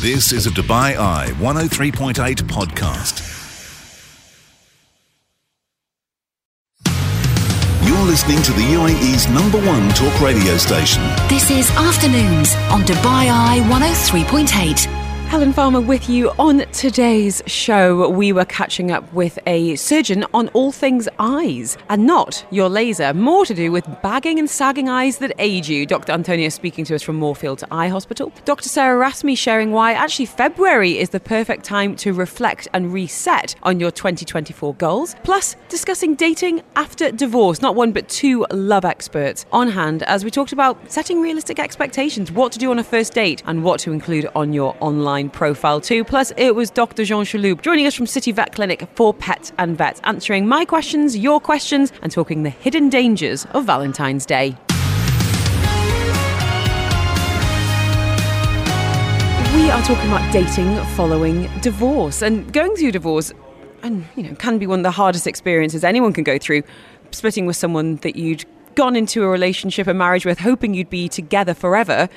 This is a Dubai Eye 103.8 podcast. You're listening to the UAE's number one talk radio station. This is Afternoons on Dubai Eye 103.8. Helen Farmer with you on today's show. We were catching up with a surgeon on all things eyes and not your laser, more to do with bagging and sagging eyes that age you. Dr. Antonio speaking to us from Moorfields Eye Hospital. Dr. Sarah Rasmi sharing why actually February is the perfect time to reflect and reset on your 2024 goals. Plus, discussing dating after divorce, not one but two love experts on hand as we talked about setting realistic expectations, what to do on a first date, and what to include on your online online profile too. Plus, it was Dr. Jean Chalhoub joining us from City Vet Clinic for Pets and Vets, answering my questions, your questions, and talking the hidden dangers of Valentine's Day. We are talking about dating following divorce and going through divorce and you know can be one of the hardest experiences anyone can go through splitting with someone that you'd gone into a relationship a marriage with hoping you'd be together forever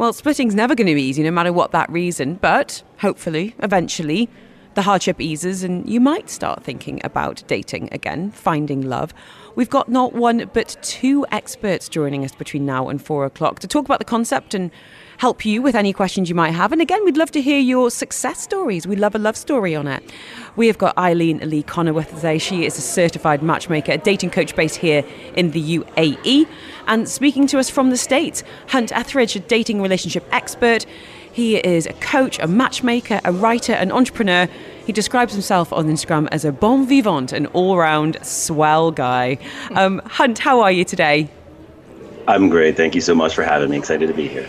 well, splitting's never going to be easy, no matter what that reason, but hopefully, eventually, the hardship eases and you might start thinking about dating again, finding love. We've got not one but two experts joining us between now and four o'clock to talk about the concept and help you with any questions you might have. And again, we'd love to hear your success stories. We love a love story on it. We have got Eileen Lee Connor with us today. She is a certified matchmaker, a dating coach based here in the UAE. And speaking to us from the States, Hunt Ethridge, a dating relationship expert. He is a coach, a matchmaker, a writer, an entrepreneur. He describes himself on Instagram as a bon vivant, an all round swell guy. Um, Hunt, how are you today? I'm great. Thank you so much for having me. Excited to be here.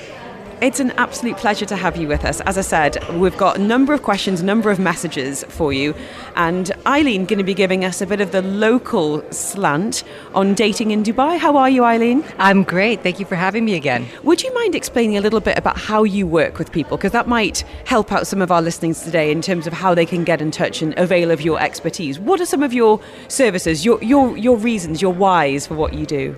It's an absolute pleasure to have you with us. As I said, we've got a number of questions, a number of messages for you, and Eileen going to be giving us a bit of the local slant on dating in Dubai. How are you, Eileen? I'm great. Thank you for having me again. Would you mind explaining a little bit about how you work with people? Because that might help out some of our listeners today in terms of how they can get in touch and avail of your expertise. What are some of your services, your your your reasons, your whys for what you do?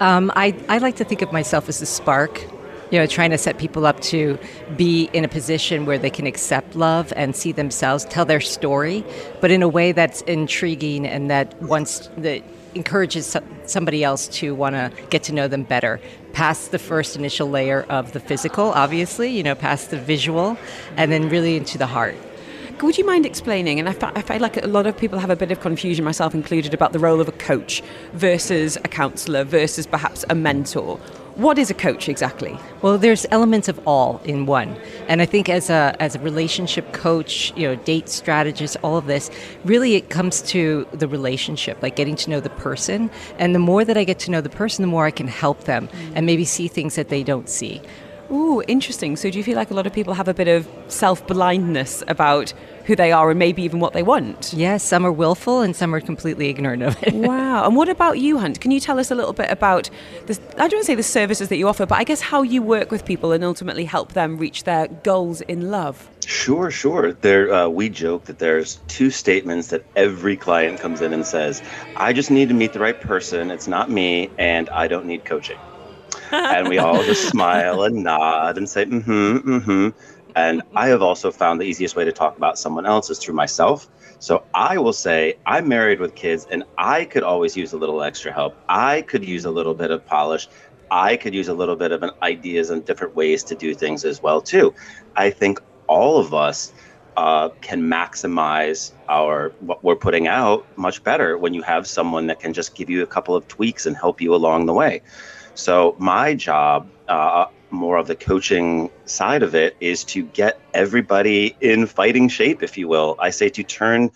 Um, I, I like to think of myself as a spark you know, trying to set people up to be in a position where they can accept love and see themselves, tell their story, but in a way that's intriguing and that wants that encourages somebody else to want to get to know them better past the first initial layer of the physical obviously you know past the visual and then really into the heart would you mind explaining? And I, I feel like a lot of people have a bit of confusion, myself included, about the role of a coach versus a counsellor versus perhaps a mentor. What is a coach exactly? Well, there's elements of all in one. And I think as a as a relationship coach, you know, date strategist, all of this, really it comes to the relationship, like getting to know the person. And the more that I get to know the person, the more I can help them mm. and maybe see things that they don't see. Ooh, interesting. So do you feel like a lot of people have a bit of self-blindness about who they are and maybe even what they want. Yes, some are willful and some are completely ignorant of it. wow. And what about you, Hunt? Can you tell us a little bit about this? I don't want to say the services that you offer, but I guess how you work with people and ultimately help them reach their goals in love. Sure, sure. There, uh, we joke that there's two statements that every client comes in and says, "I just need to meet the right person. It's not me, and I don't need coaching." and we all just smile and nod and say, "Mm-hmm, mm-hmm." And I have also found the easiest way to talk about someone else is through myself. So I will say, I'm married with kids and I could always use a little extra help. I could use a little bit of polish. I could use a little bit of an ideas and different ways to do things as well too. I think all of us uh, can maximize our what we're putting out much better when you have someone that can just give you a couple of tweaks and help you along the way. So my job uh, more of the coaching side of it is to get everybody in fighting shape, if you will. I say to turn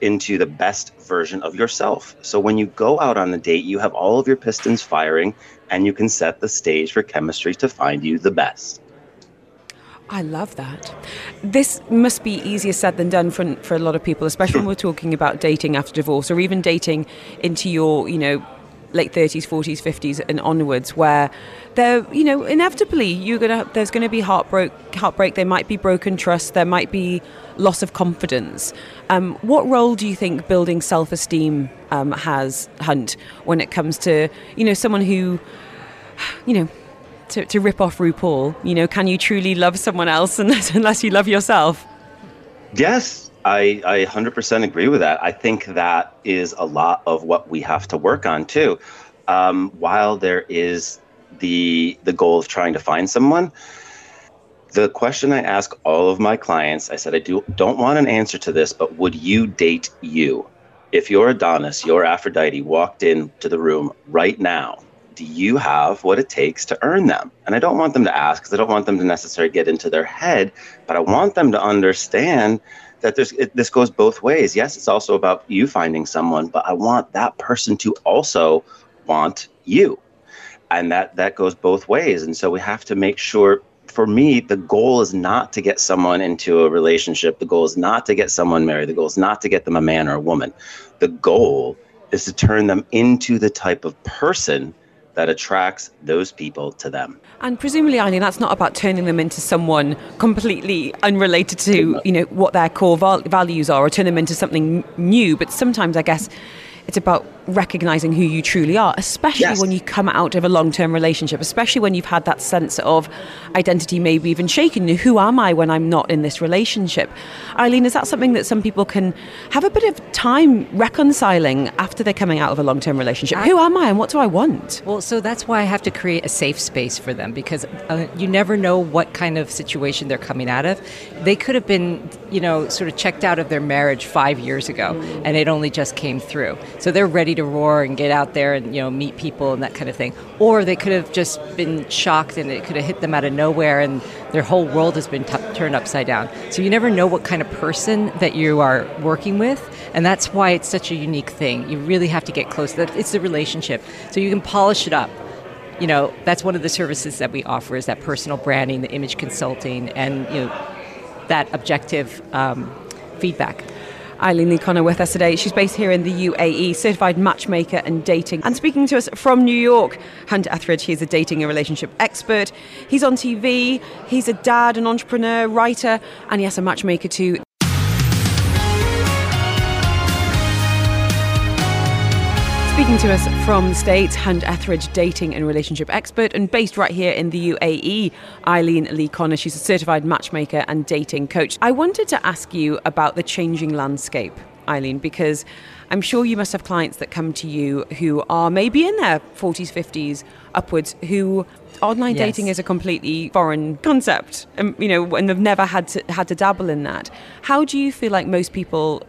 into the best version of yourself. So when you go out on the date, you have all of your pistons firing and you can set the stage for chemistry to find you the best. I love that. This must be easier said than done for, for a lot of people, especially when we're talking about dating after divorce or even dating into your, you know, late 30s 40s 50s and onwards where there you know inevitably you're gonna there's gonna be heartbreak heartbreak there might be broken trust there might be loss of confidence um, what role do you think building self-esteem um, has hunt when it comes to you know someone who you know to, to rip off RuPaul? You know, can you truly love someone else unless, unless you love yourself? Yes, I, I 100% agree with that. I think that is a lot of what we have to work on too. Um, while there is the the goal of trying to find someone, the question I ask all of my clients, I said I do don't want an answer to this, but would you date you? If your Adonis, your Aphrodite walked into the room right now, do you have what it takes to earn them? And I don't want them to ask because I don't want them to necessarily get into their head, but I want them to understand that there's it, this goes both ways. Yes, it's also about you finding someone, but I want that person to also want you. And that that goes both ways. And so we have to make sure for me, the goal is not to get someone into a relationship. The goal is not to get someone married. The goal is not to get them a man or a woman. The goal is to turn them into the type of person that attracts those people to them. And presumably, Eileen, that's not about turning them into someone completely unrelated to you know what their core val- values are, or turn them into something new. But sometimes, I guess, it's about recognizing who you truly are, especially Yes. when you come out of a long term relationship, especially when you've had that sense of identity maybe even shaken. Who am I when I'm not in this relationship? Eileen, is that something that some people can have a bit of time reconciling after they're coming out of a long term relationship? Who am I and what do I want? Well, so that's why I have to create a safe space for them because uh, you never know what kind of situation they're coming out of. They could have been, you know, sort of checked out of their marriage five years ago and it only just came through. So they're ready to roar and get out there and, you know, meet people and that kind of thing. Or they could have just been shocked and it could have hit them out of nowhere and their whole world has been t- turned upside down. So you never know what kind of person that you are working with. And that's why it's such a unique thing. You really have to get close. It's the relationship. So you can polish it up you know that's one of the services that we offer is that personal branding the image consulting and you know that objective um, feedback Eileen Lee Connor with us today. She's based here in the UAE, certified matchmaker and dating. And speaking to us from New York, Hunter Ethridge, he's a dating and relationship expert. He's on TV, he's a dad, an entrepreneur, writer, and yes, a matchmaker too. Speaking to us from the States, Hunt Ethridge, dating and relationship expert, and based right here in the UAE, Eileen Lee Connor. She's a certified matchmaker and dating coach. I wanted to ask you about the changing landscape, Eileen, because I'm sure you must have clients that come to you who are maybe in their 40s, 50s, upwards, who online Yes. dating is a completely foreign concept, um, you know, and they've never had to had to dabble in that. How do you feel like most people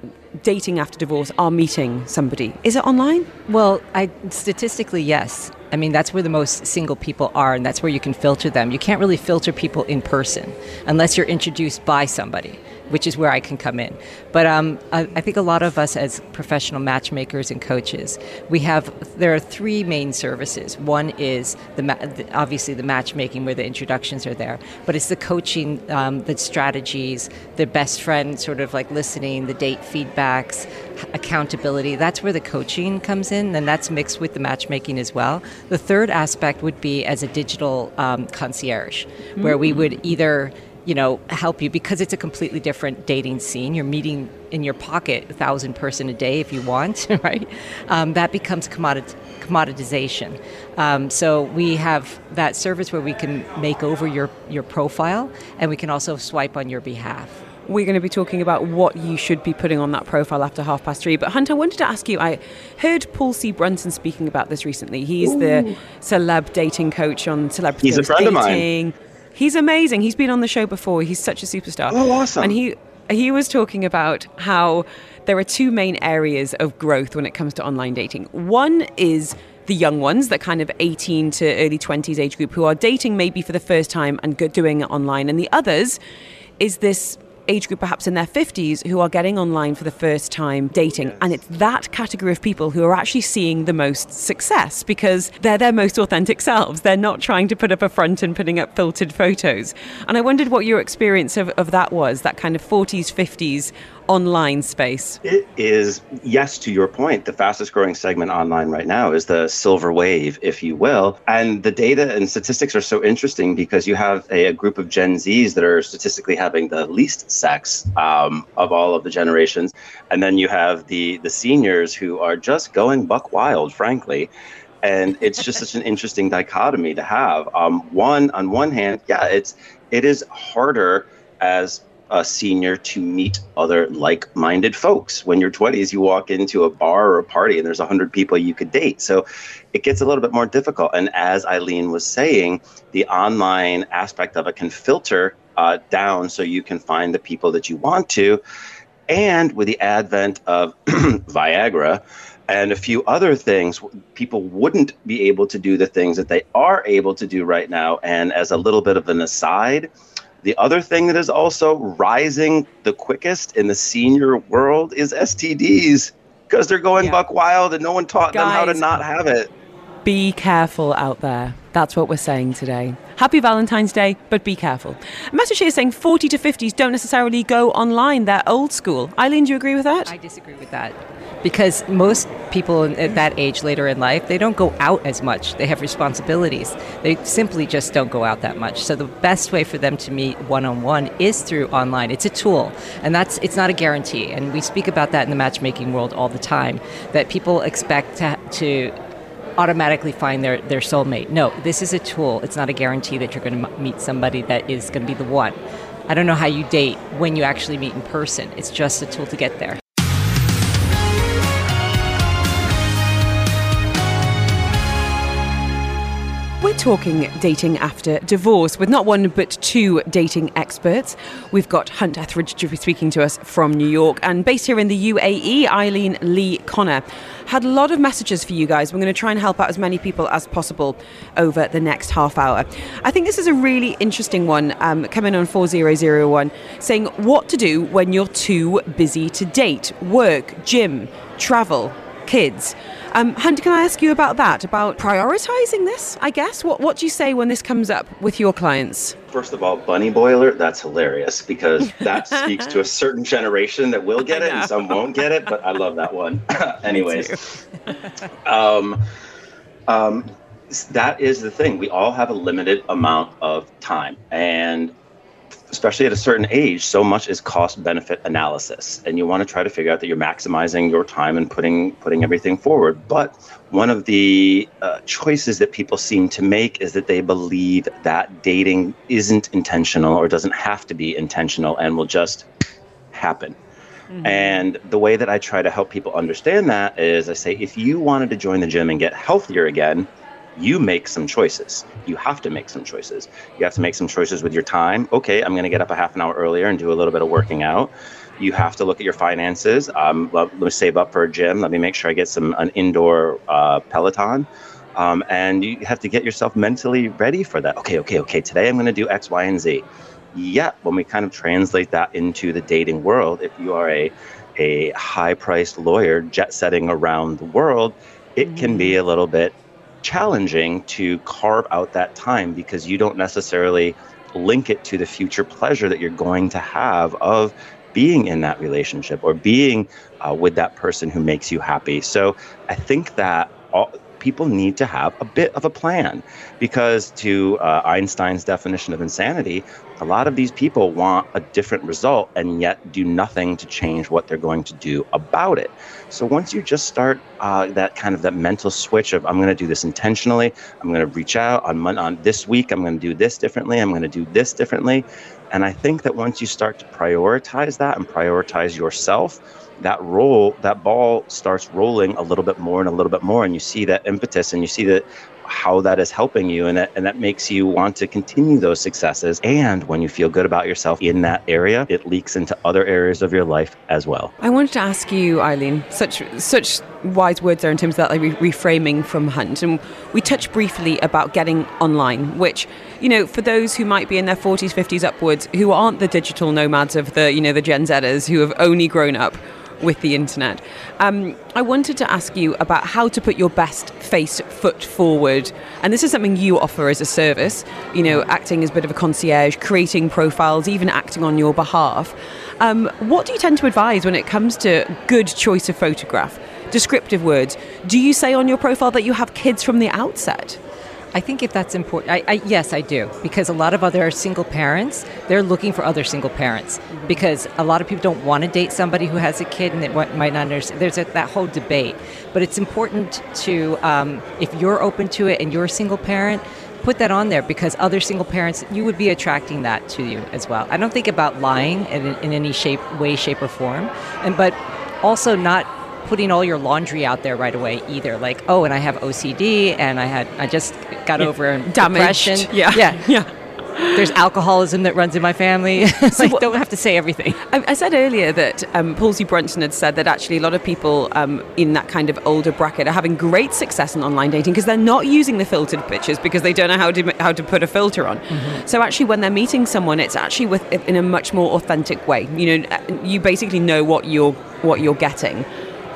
dating after divorce are meeting somebody? Is it online? well I, statistically yes i mean that's where the most single people are and that's where you can filter them. You can't really filter people in person unless you're introduced by somebody which is where i can come in. But um, I, I think a lot of us as professional matchmakers and coaches we have there are three main services. One is the, ma- the obviously the matchmaking where the introductions are there but it's the coaching um, the strategies the best friend sort of like listening the date feedbacks accountability. That's where the coaching comes in and that's mixed with the matchmaking as well. The third aspect would be as a digital um, concierge where we would either you know help you because it's a completely different dating scene. You're meeting in your pocket a thousand person a day if you want right? Um, that becomes commodit- commoditization. Um, so we have that service where we can make over your, your profile and we can also swipe on your behalf We're going to be talking about what you should be putting on that profile after half past three. But Hunter, I wanted to ask you. I heard Paul C. Brunson speaking about this recently. He's the celeb dating coach on Celebrity He's a First friend of mine. Dating. He's amazing. He's been on the show before. He's such a superstar. Oh, awesome. And he he was talking about how there are two main areas of growth when it comes to online dating. One is the young ones, that kind of 18 to early 20s age group who are dating maybe for the first time and doing it online. And the others is this age group perhaps in their 50s who are getting online for the first time dating. And it's that category of people who are actually seeing the most success because they're their most authentic selves. They're not trying to put up a front and putting up filtered photos. And i wondered what your experience of, of that was that kind of 40s 50s online space It is, yes, to your point, the fastest growing segment online right now is the silver wave, if you will. And the data and statistics are so interesting because you have a, a group of Gen Zs that are statistically having the least sex um, of all of the generations. And then you have the, the seniors who are just going buck wild, frankly. and it's just such an interesting dichotomy to have. Um, one on one hand, yeah, it's it is harder as a senior to meet other like-minded folks. When you're 20s, you walk into a bar or a party and there's 100 people you could date. So it gets a little bit more difficult. And as Eileen was saying, the online aspect of it can filter uh, down so you can find the people that you want to. And with the advent of Viagra, and a few other things, people wouldn't be able to do the things that they are able to do right now. And as a little bit of an aside, the other thing that is also rising the quickest in the senior world is STDs because they're going yeah. buck wild and no one taught Guys, them how to not have it. Be careful out there. That's what we're saying today. Happy Valentine's Day, but be careful. Message here saying 40 to 50s don't necessarily go online, they're old school. Eileen, do you agree with that? I disagree with that because most people at that age later in life they don't go out as much they have responsibilities they simply just don't go out that much so the best way for them to meet one-on-one is through online it's a tool and that's it's not a guarantee and we speak about that in the matchmaking world all the time that people expect to, to automatically find their, their soulmate no this is a tool it's not a guarantee that you're going to meet somebody that is going to be the one I don't know how you date when you actually meet in person. It's just a tool to get there. Talking dating after divorce with not one but two dating experts. We've got Hunt Ethridge be speaking to us from New York and based here in the UAE, Eileen Lee Connor. Had a lot of messages for you guys. We're going to try and help out as many people as possible over the next half hour. I think this is a really interesting one um, coming on 4001 saying what to do when you're too busy to date, work, gym, travel, kids. Um, Hunt, can I ask you about that? About prioritizing this, I guess? What, what do you say when this comes up with your clients? First of all, bunny boiler, that's hilarious because that speaks to a certain generation that will get it and some won't get it, but I love that one. Anyways, um, um, that is the thing. We all have a limited amount of time. And especially at a certain age, so much is cost benefit analysis, and you want to try to figure out that you're maximizing your time and putting putting everything forward. But one of the uh, choices that people seem to make is that they believe that dating isn't intentional or doesn't have to be intentional and will just happen. Mm-hmm. And the way that I try to help people understand that is I say, if you wanted to join the gym and get healthier again, you make some choices. You have to make some choices. You have to make some choices with your time. Okay, I'm going to get up a half an hour earlier and do a little bit of working out. You have to look at your finances. Um, let, let, me save up for a gym. Let me make sure I get some an indoor uh, Peloton. Um, and you have to get yourself mentally ready for that. Okay, okay, okay. Today I'm going to do X, Y, and Z. Yet, when we kind of translate that into the dating world, if you are a a high priced lawyer jet setting around the world, it can be a little bit challenging to carve out that time because you don't necessarily link it to the future pleasure that you're going to have of being in that relationship or being uh, with that person who makes you happy. So I think that all, people need to have a bit of a plan because, to uh, Einstein's definition of insanity, a lot of these people want a different result and yet do nothing to change what they're going to do about it. So once you just start uh, that kind of that mental switch of I'm going to do this intentionally, I'm going to reach out on on this week, I'm going to do this differently, I'm going to do this differently, and I think that once you start to prioritize that and prioritize yourself that roll, that ball starts rolling a little bit more and a little bit more, and you see that impetus, and you see that how that is helping you, and that, and that makes you want to continue those successes. And when you feel good about yourself in that area, it leaks into other areas of your life as well. I wanted to ask you, Eileen, such such wise words there in terms of that like, re- reframing from Hunt, and we touched briefly about getting online, which you know, for those who might be in their 40s, 50s upwards, who aren't the digital nomads of the, you know, the Gen Zers who have only grown up with the internet. Um, I wanted to ask you about how to put your best face foot forward. And this is something you offer as a service, you know, acting as a bit of a concierge, creating profiles, even acting on your behalf. Um, what do you tend to advise when it comes to good choice of photograph? Descriptive words. Do you say on your profile that you have kids from the outset? I think if that's important, I, I, yes, I do, because a lot of other single parents, they're looking for other single parents, because a lot of people don't want to date somebody who has a kid and they might not understand. There's a, that whole debate, but it's important to, um, if you're open to it and you're a single parent, put that on there because other single parents, you would be attracting that to you as well. I don't think about lying in, in any shape, way, shape, or form, and but also not putting all your laundry out there right away either. Like, oh, and I have OCD, and I had I just got Yeah, over damaged. depression. Yeah. yeah, Yeah. There's alcoholism that runs in my family. like, what- don't have to say everything. I, I said earlier that um, Paul C. Brunson had said that actually a lot of people um, in that kind of older bracket are having great success in online dating because they're not using the filtered pictures because they don't know how to how to put a filter on. So actually, when they're meeting someone, it's actually with in a much more authentic way. You know, uh, you basically know what you're what you're getting.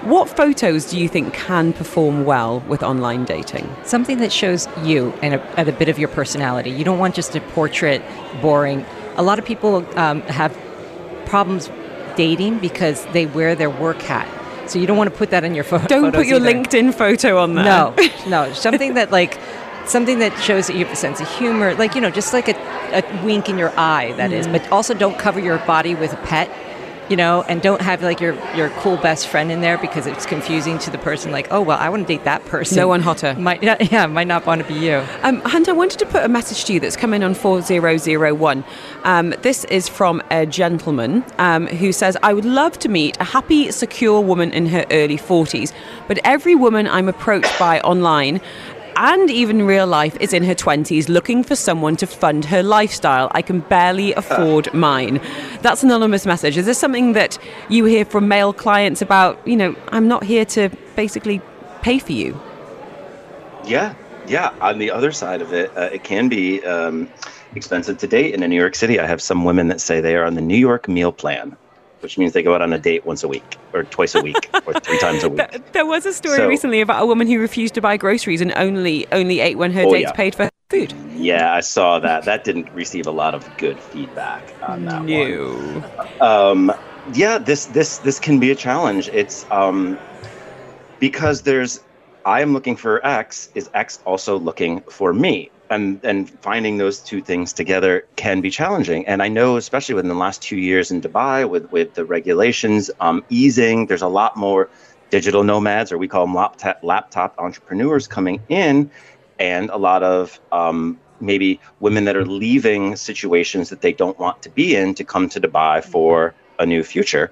What photos do you think can perform well with online dating? Something that shows you and a, and a bit of your personality. You don't want just a portrait, boring. A lot of people um, have problems dating because they wear their work hat. So you don't want to put that in your photo. Don't put your either. LinkedIn photo on there. No, no, something that like something that shows that you have a sense of humor, like you know, just like a, a wink in your eye. That is, Mm. but also don't cover your body with a pet. You know, and don't have like your your cool best friend in there because it's confusing to the person. Like, oh well, I want to date that person. No one hotter. Might yeah, yeah, might not want to be you. Um, Hunt, I wanted to put a message to you that's come in on 4001. Um, this is from a gentleman um, who says, I would love to meet a happy, secure woman in her early 40s, but every woman I'm approached by online and even real life is in her 20s looking for someone to fund her lifestyle. I can barely afford mine. That's an anonymous message. Is this something that you hear from male clients about, you know, I'm not here to basically pay for you? Yeah, yeah. On the other side of it, uh, it can be um, expensive to date. And in New York City, I have some women that say they are on the New York meal plan, which means they go out on a date once a week, or twice a week, or three times a week. There was a story So- recently about a woman who refused to buy groceries and only only ate when her Oh, dates yeah. paid for her food. Yeah, I saw that. That didn't receive a lot of good feedback on that one. Um, yeah, this this this can be a challenge. It's um, because there's I am looking for X. Is X also looking for me? And and finding those two things together can be challenging. And I know, especially within the last two years in Dubai, with with the regulations um, easing, there's a lot more digital nomads, or we call them laptop laptop entrepreneurs, coming in, and a lot of um, maybe women that are leaving situations that they don't want to be in to come to Dubai for a new future.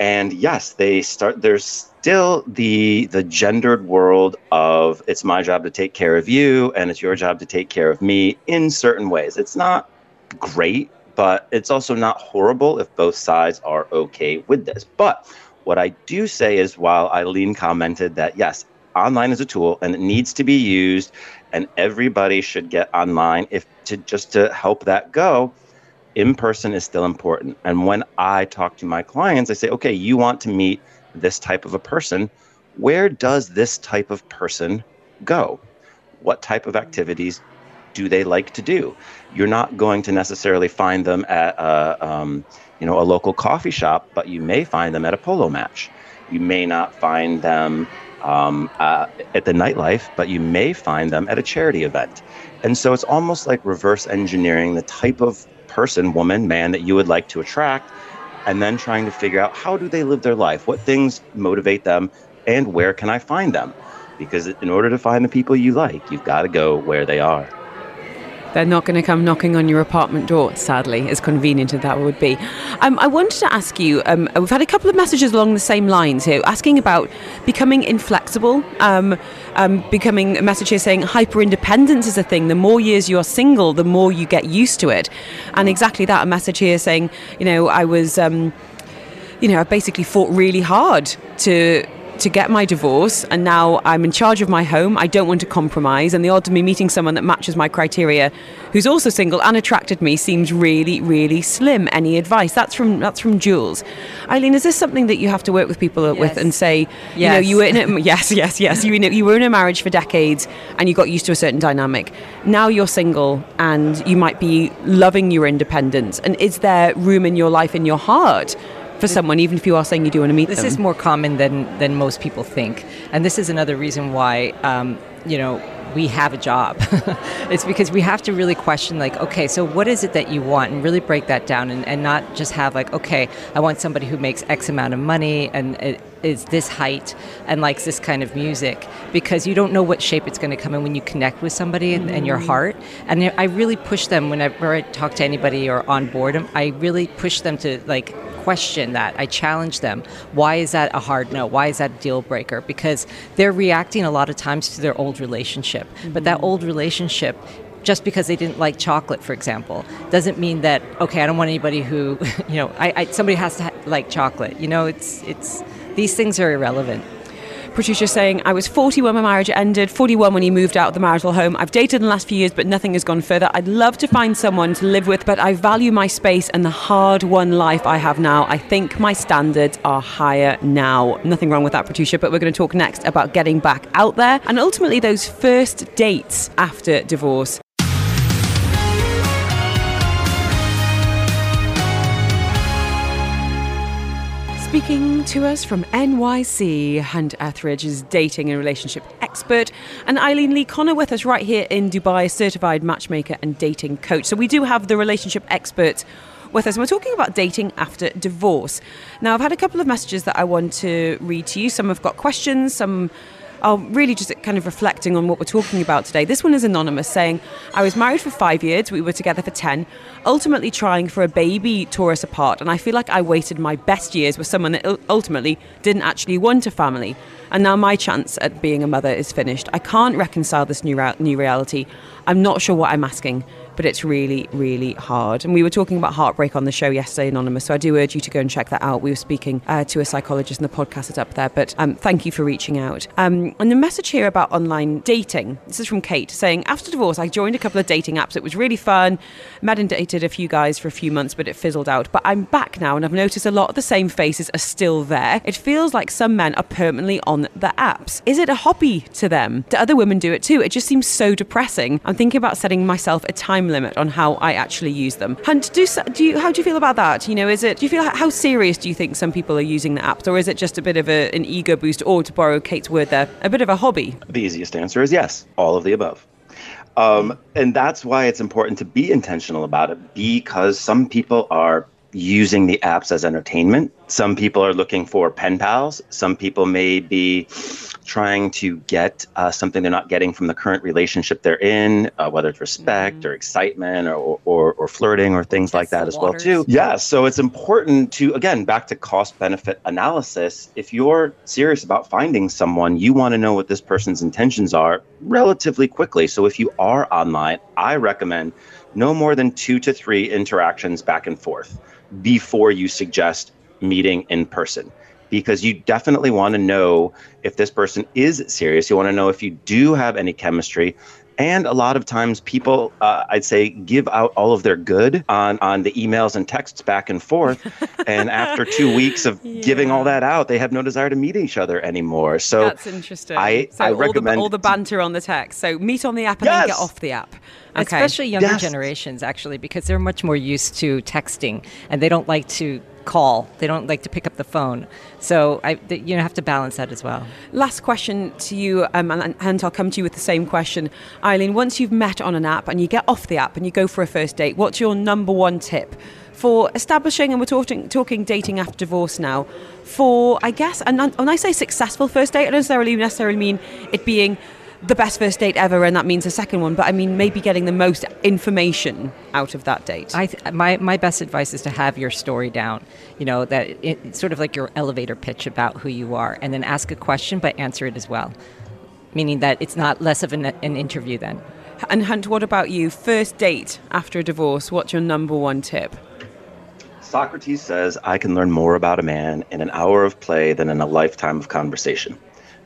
And yes, they start. There's still the the gendered world of it's my job to take care of you, and it's your job to take care of me in certain ways. It's not great, but it's also not horrible if both sides are okay with this. But what I do say is, while Eileen commented that yes, online is a tool and it needs to be used, and everybody should get online if to just to help that go in person is still important. And when I talk to my clients, I say, okay, you want to meet this type of a person. Where does this type of person go? What type of activities do they like to do? You're not going to necessarily find them at a, um, you know, a local coffee shop, but you may find them at a polo match. You may not find them um, uh, at the nightlife, but you may find them at a charity event. And so it's almost like reverse engineering the type of person, woman, man that you would like to attract, and then trying to figure out how do they live their life? What things motivate them, and where can I find them? Because in order to find the people you like, you've got to go where they are. They're not going to come knocking on your apartment door, sadly, as convenient as that would be. Um, I wanted to ask you um, we've had a couple of messages along the same lines here asking about becoming inflexible. Um, um, becoming a message here saying hyper independence is a thing. The more years you are single, the more you get used to it. And exactly that, a message here saying, you know, I was. Um, you know, I basically fought really hard to to get my divorce, and now I'm in charge of my home. I don't want to compromise, and the odds of me meeting someone that matches my criteria, who's also single and attracted me, seems really, really slim. Any advice? That's from that's from Jules. Eileen, is this something that you have to work with people with and say, you know, Yes. you were in a, yes, yes, yes, you you were in a marriage for decades, and you got used to a certain dynamic. Now you're single, and you might be loving your independence. And is there room in your life, in your heart? For someone, even if you are saying you do want to meet This them. is more common than than most people think, and this is another reason why um, you know we have a job. it's because we have to really question, like, okay, so what is it that you want, and really break that down, and, and not just have like, okay, I want somebody who makes X amount of money and it is this height and likes this kind of music, because you don't know what shape it's going to come in when you connect with somebody and, and your mm. heart. And I really push them whenever I talk to anybody or on board them. I really push them to like question that. I challenge them. Why is that a hard no? Why is that a deal breaker? Because they're reacting a lot of times to their old relationship. Mm-hmm. But that old relationship just because they didn't like chocolate, for example, doesn't mean that okay. I don't want anybody who, you know, I, I somebody has to ha- like chocolate. You know, it's it's these things are irrelevant. Patricia saying, I was 40 when my marriage ended, 41 when he moved out of the marital home. I've dated in the last few years, but nothing has gone further. I'd love to find someone to live with, but I value my space and the hard won life I have now. I think my standards are higher now. Nothing wrong with that, Patricia, but we're going to talk next about getting back out there and ultimately those first dates after divorce. Speaking to us from NYC, Hunt Ethridge is dating and relationship expert, and Eileen Lee Connor with us right here in Dubai, certified matchmaker and dating coach. So we do have the relationship expert with us. And we're talking about dating after divorce. Now, I've had a couple of messages that I want to read to you. Some have got questions, some are really just kind of reflecting on what we're talking about today. This one is anonymous saying, I was married for five years, we were together for 10. Ultimately, trying for a baby tore us apart, and I feel like I wasted my best years with someone that ultimately didn't actually want a family. And now my chance at being a mother is finished. I can't reconcile this new, new reality. I'm not sure what I'm asking but it's really, really hard. And we were talking about heartbreak on the show yesterday, Anonymous. So I do urge you to go and check that out. We were speaking uh, to a psychologist, and the podcast is up there. But um, thank you for reaching out. Um, and the message here about online dating this is from Kate saying, After divorce, I joined a couple of dating apps. It was really fun. Met and dated a few guys for a few months, but it fizzled out. But I'm back now, and I've noticed a lot of the same faces are still there. It feels like some men are permanently on the apps. Is it a hobby to them? Do other women do it too? It just seems so depressing. I'm thinking about setting myself a time limit on how I actually use them. Hunt, do, do you, how do you feel about that? You know, is it, do you feel, how serious do you think some people are using the apps or is it just a bit of a, an ego boost or to borrow Kate's word there, a bit of a hobby? The easiest answer is yes, all of the above. Um, and that's why it's important to be intentional about it because some people are using the apps as entertainment. Some people are looking for pen pals. Some people may be trying to get uh, something they're not getting from the current relationship they're in, uh, whether it's respect mm-hmm. or excitement or, or, or, flirting or things like that as waters. well too. Yeah, so it's important to again back to cost benefit analysis. If you're serious about finding someone, you want to know what this person's intentions are relatively quickly. So if you are online, I recommend no more than two to three interactions back and forth before you suggest meeting in person because you definitely want to know if this person is serious. You want to know if you do have any chemistry. And a lot of times, people, uh, I'd say, give out all of their good on, on the emails and texts back and forth. and after two weeks of yeah. giving all that out, they have no desire to meet each other anymore. So that's interesting. I, so I all recommend the, all the banter on the text. So meet on the app and yes. then get off the app. Okay. Especially younger yes. generations, actually, because they're much more used to texting and they don't like to call. They don't like to pick up the phone. So I, you have to balance that as well. Last question to you, um, and, and I'll come to you with the same question. Eileen, once you've met on an app and you get off the app and you go for a first date, what's your number one tip? For establishing, and we're talking, talking dating after divorce now, for, I guess, and when I say successful first date, I don't necessarily, necessarily mean it being the best first date ever, and that means a second one. But I mean, maybe getting the most information out of that date. I th- my my best advice is to have your story down. You know that it, it's sort of like your elevator pitch about who you are, and then ask a question, but answer it as well. Meaning that it's not less of an, an interview then. And Hunt, what about you? First date after a divorce. What's your number one tip? Socrates says, I can learn more about a man in an hour of play than in a lifetime of conversation.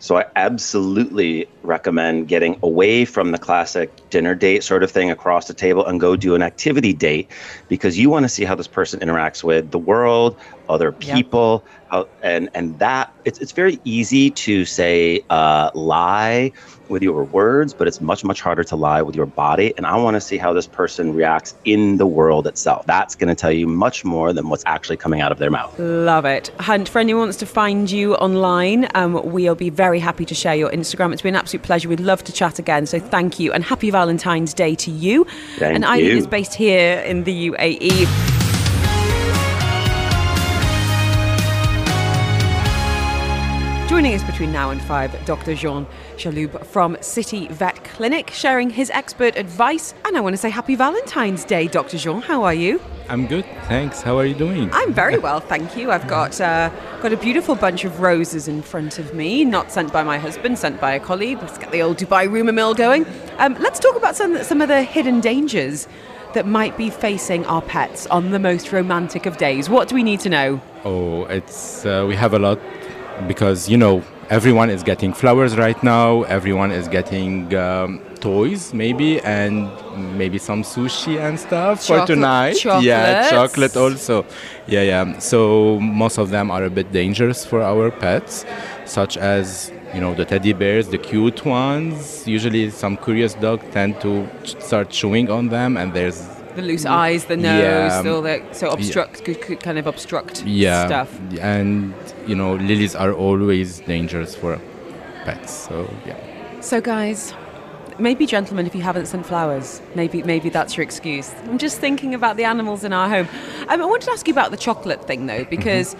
So I absolutely recommend getting away from the classic dinner date sort of thing across the table and go do an activity date because you want to see how this person interacts with the world, other people, yep. how, and and that it's, it's very easy to say uh, lie with your words, but it's much, much harder to lie with your body. And I want to see how this person reacts in the world itself. That's going to tell you much more than what's actually coming out of their mouth. Love it. Hunt, for anyone who wants to find you online, um, we'll be very happy to share your Instagram. It's been an absolute pleasure. We'd love to chat again. So thank you and happy Valentine's Day to you. Thank and Eileen you. is based here in the UAE. Joining us between now and five, Dr. Jean Chalhoub from City Vet Clinic, sharing his expert advice. And I want to say happy Valentine's Day, Dr. Jean. How are you? I'm good, thanks. How are you doing? I'm very well, thank you. I've got uh, got a beautiful bunch of roses in front of me, not sent by my husband, sent by a colleague. Let's get the old Dubai rumour mill going. Um, let's talk about some some of the hidden dangers that might be facing our pets on the most romantic of days. What do we need to know? Oh, it's uh, we have a lot because you know everyone is getting flowers right now. Everyone is getting um, toys, maybe, and maybe some sushi and stuff for Chocolate- tonight. Yeah, chocolate also. Yeah, yeah. So most of them are a bit dangerous for our pets, such as you know the teddy bears, the cute ones. Usually, some curious dog tend to ch- start chewing on them, and there's The loose eyes, the nose, Yeah. all that, so obstruct, could kind of obstruct yeah stuff. and you know lilies are always dangerous for pets so yeah So, guys, maybe gentlemen, if you haven't sent flowers, maybe maybe that's your excuse. I'm just thinking about the animals in our home. Um, I wanted to ask you about the chocolate thing, though, because.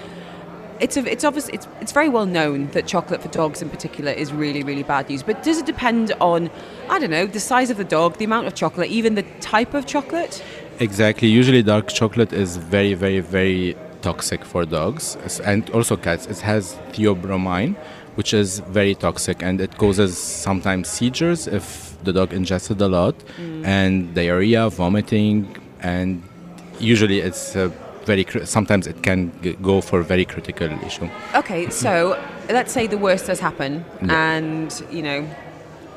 It's, a, it's obvious it's, it's very well known that chocolate for dogs in particular is really really bad news but does it depend on I don't know the size of the dog the amount of chocolate even the type of chocolate exactly usually dark chocolate is very very very toxic for dogs. And also cats. It has theobromine which is very toxic and it causes sometimes seizures if the dog ingested a lot and diarrhea vomiting and usually it's uh, very sometimes it can go for very critical issue. Okay, so let's say the worst does happen, and you know,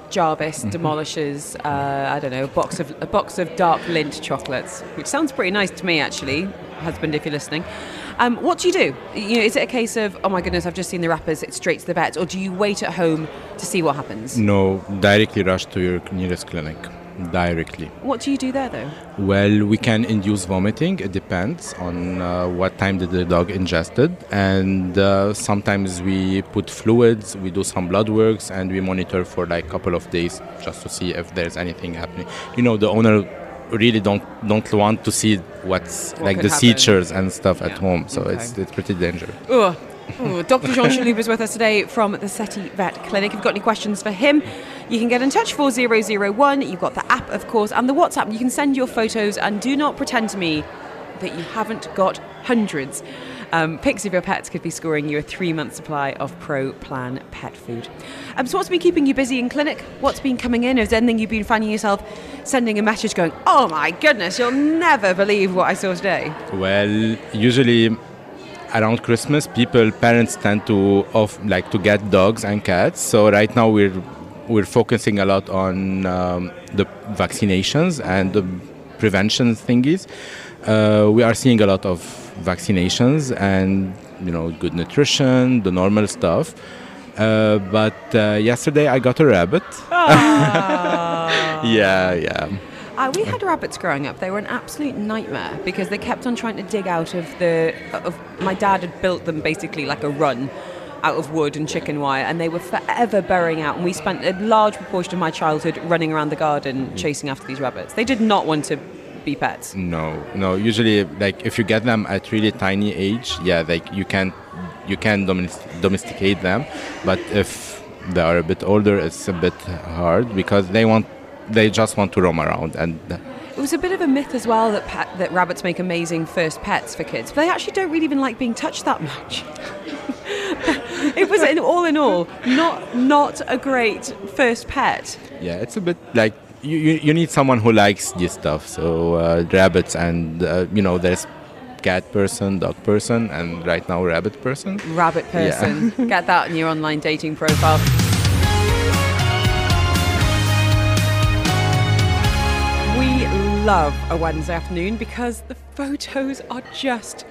Jarvis demolishes, uh, I don't know, a box of a box of dark Lindt chocolates, which sounds pretty nice to me, actually, husband, if you're listening. Um, what do you do? You know, is it a case of, oh my goodness, I've just seen the wrappers, it's straight to the vet, or do you wait at home to see what happens? no directly rush to your nearest clinic directly What do you do there, though? Well, we can induce vomiting. It depends on uh, what time did the dog ingested, and uh, sometimes we put fluids, we do some blood works, and we monitor for like a couple of days just to see if there's anything happening. You know, the owner really don't don't want to see what's What like the happen. seizures and stuff at home, so Okay. it's it's pretty dangerous. Ugh. Dr. Jean Chalhoub is with us today from the City Vet Clinic. If you've got any questions for him, you can get in touch 4001. You've got the app, of course, and the WhatsApp. You can send your photos and do not pretend to me that you haven't got hundreds. Um, pics of your pets could be scoring you a three month supply of Pro Plan pet food. Um, so, what's been keeping you busy in clinic? What's been coming in? Is anything you've been finding yourself sending a message going, oh my goodness, you'll never believe what I saw today? Well, usually around Christmas, people parents tend to off like to get dogs and cats. So right now we're we're focusing a lot on um, the vaccinations and the prevention thingies. Uh, we are seeing a lot of vaccinations and you know good nutrition, the normal stuff. Uh, but uh, yesterday I got a rabbit. yeah, yeah. Uh, we had rabbits growing up. They were an absolute nightmare because they kept on trying to dig out of the. Of, my dad had built them basically like a run out of wood and chicken wire, and they were forever burying out. And we spent a large proportion of my childhood running around the garden chasing after these rabbits. They did not want to be pets. No, no. Usually, like if you get them at really tiny age, yeah, like you can you can domestic- domesticate them. But if they are a bit older, it's a bit hard because they want they just want to roam around and. It was a bit of a myth as well that pet, that rabbits make amazing first pets for kids, but they actually don't really even like being touched that much. it was in, all in all not not a great first pet. Yeah, it's a bit like you, you, you need someone who likes this stuff. So uh, rabbits and uh, you know there's cat person, dog person, and right now rabbit person. Rabbit Yeah. person. Get that in your online dating profile. Love a Wednesday afternoon because the photos are just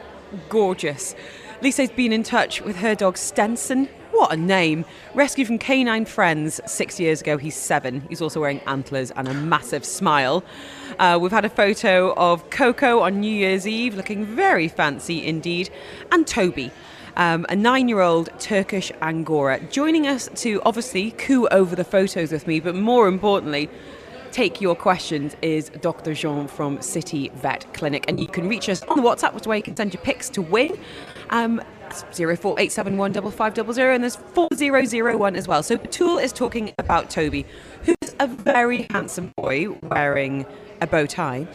gorgeous. Lisa's been in touch with her dog Stenson. What a name. Rescued from Canine Friends six years ago. He's seven. He's also wearing antlers and a massive smile. Uh, we've had a photo of Coco on New Year's Eve, looking very fancy indeed. And Toby, um, a nine year old Turkish Angora, joining us to obviously coo over the photos with me, but more importantly, take your questions is Dr. Jean from City Vet Clinic. And you can reach us on the WhatsApp, which where you can send your pics to win. Um, 04871 5500 and there's 4001 as well. So Tool is talking about Toby, who's a very handsome boy wearing a bow tie,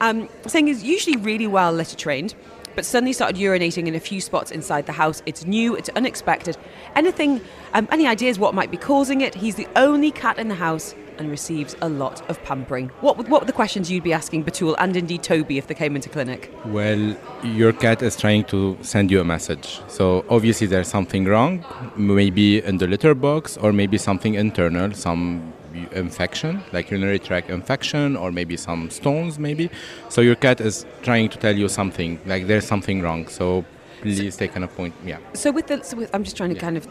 um, saying he's usually really well litter trained but suddenly started urinating in a few spots inside the house. It's new, it's unexpected. Anything, um, any ideas what might be causing it? He's the only cat in the house and receives a lot of pampering. What, what were the questions you'd be asking Batul and indeed Toby if they came into clinic? Well, your cat is trying to send you a message. So obviously there's something wrong, maybe in the litter box or maybe something internal, some infection, like urinary tract infection or maybe some stones maybe. So your cat is trying to tell you something, like there's something wrong. So please take an appointment. Yeah. So with the, so with, I'm just trying to kind of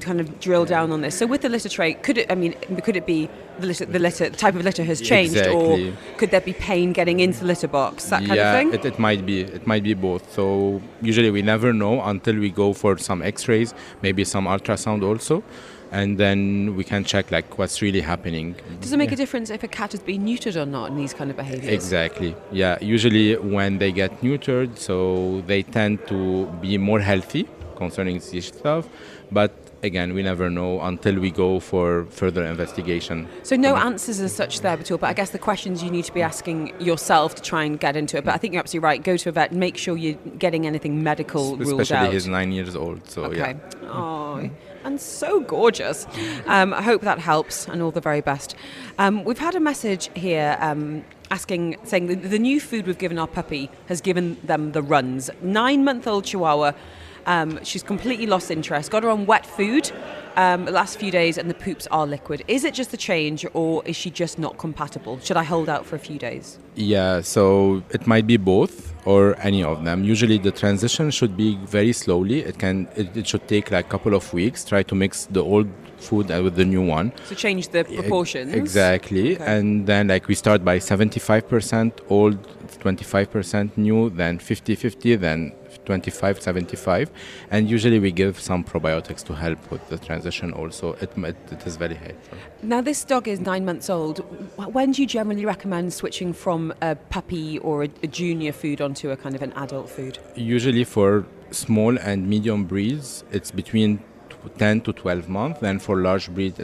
kind of drill down on this. So with the litter tray, could it? I mean, could it be the litter, the litter, the type of litter has changed, Exactly. or could there be pain getting into the litter box? That kind yeah, of thing. It, it might be. It might be both. So usually we never know until we go for some X-rays, maybe some ultrasound also, and then we can check like what's really happening. Does it make a difference if a cat has been neutered or not in these kind of behaviours? Exactly. Yeah. Usually when they get neutered, so they tend to be more healthy concerning this stuff, but. Again, we never know until we go for further investigation. So no answers as such there, at all, but I guess the questions you need to be asking yourself to try and get into it. But I think you're absolutely right. Go to a vet, make sure you're getting anything medical ruled out. Especially he's nine years old, so Okay. yeah. Oh, and so gorgeous. Um, I hope that helps, and all the very best. Um, we've had a message here um, asking, saying the, the new food we've given our puppy has given them the runs. Nine-month-old Chihuahua. Um, she's completely lost interest. Got her on wet food um, the last few days, and the poops are liquid. Is it just the change, or is she just not compatible? Should I hold out for a few days? Yeah, so it might be both or any of them. Usually the transition should be very slowly. It can it, it should take like a couple of weeks. Try to mix the old food with the new one. So change the proportions. Exactly. Okay. And then like we start by 75% old, 25% new, then 50-50, then 25-75. And usually we give some probiotics to help with the transition also. It, it, it is very helpful. Now, this dog is nine months old. When do you generally recommend switching from a puppy or a, a junior food onto a kind of an adult food? Usually for small and medium breeds, it's between 10 to 12 months. Then for large breed,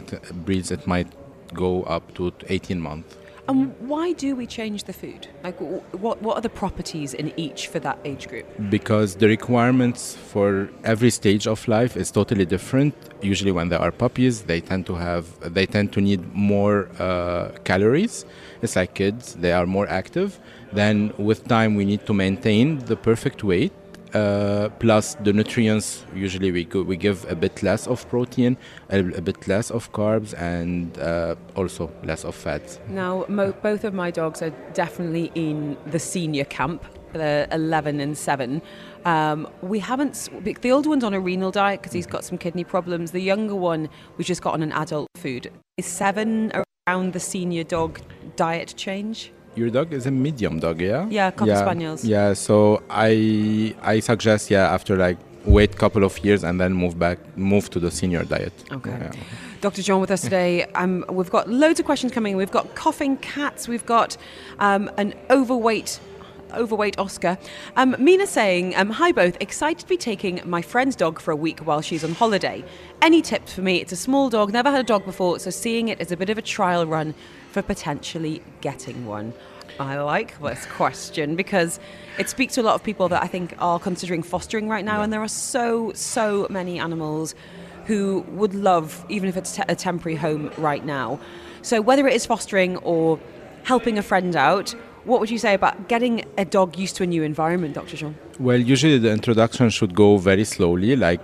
breeds, it might go up to 18 months. And why do we change the food? Like, what, what are the properties in each for that age group? because the requirements for every stage of life is totally different usually when they are puppies they tend to have they tend to need more uh, calories it's like kids they are more active then with time we need to maintain the perfect weight uh, plus the nutrients usually we, go, we give a bit less of protein a, a bit less of carbs and uh, also less of fats Now, mo- both of my dogs are definitely in the senior camp. They're 11 and 7. Um, we haven't, the older one's on a renal diet because he's got some kidney problems. The younger one, we've just got on an adult food. Is 7 around the senior dog diet change? Your dog is a medium dog, yeah? Yeah, Cocker Spaniels. Yeah, so I I suggest yeah after like wait couple of years and then move back move to the senior diet. Okay. Yeah. Dr. Jean with us today. Um, we've got loads of questions coming. We've got coughing cats. We've got um, an overweight. Overweight Oscar. Um, Mina saying, um, Hi both, excited to be taking my friend's dog for a week while she's on holiday. Any tips for me? It's a small dog, never had a dog before, so seeing it is a bit of a trial run for potentially getting one. I like this question because it speaks to a lot of people that I think are considering fostering right now, and there are so, so many animals who would love, even if it's te- a temporary home right now. So, whether it is fostering or helping a friend out, what would you say about getting a dog used to a new environment, Dr. Jean? Well, usually the introduction should go very slowly. Like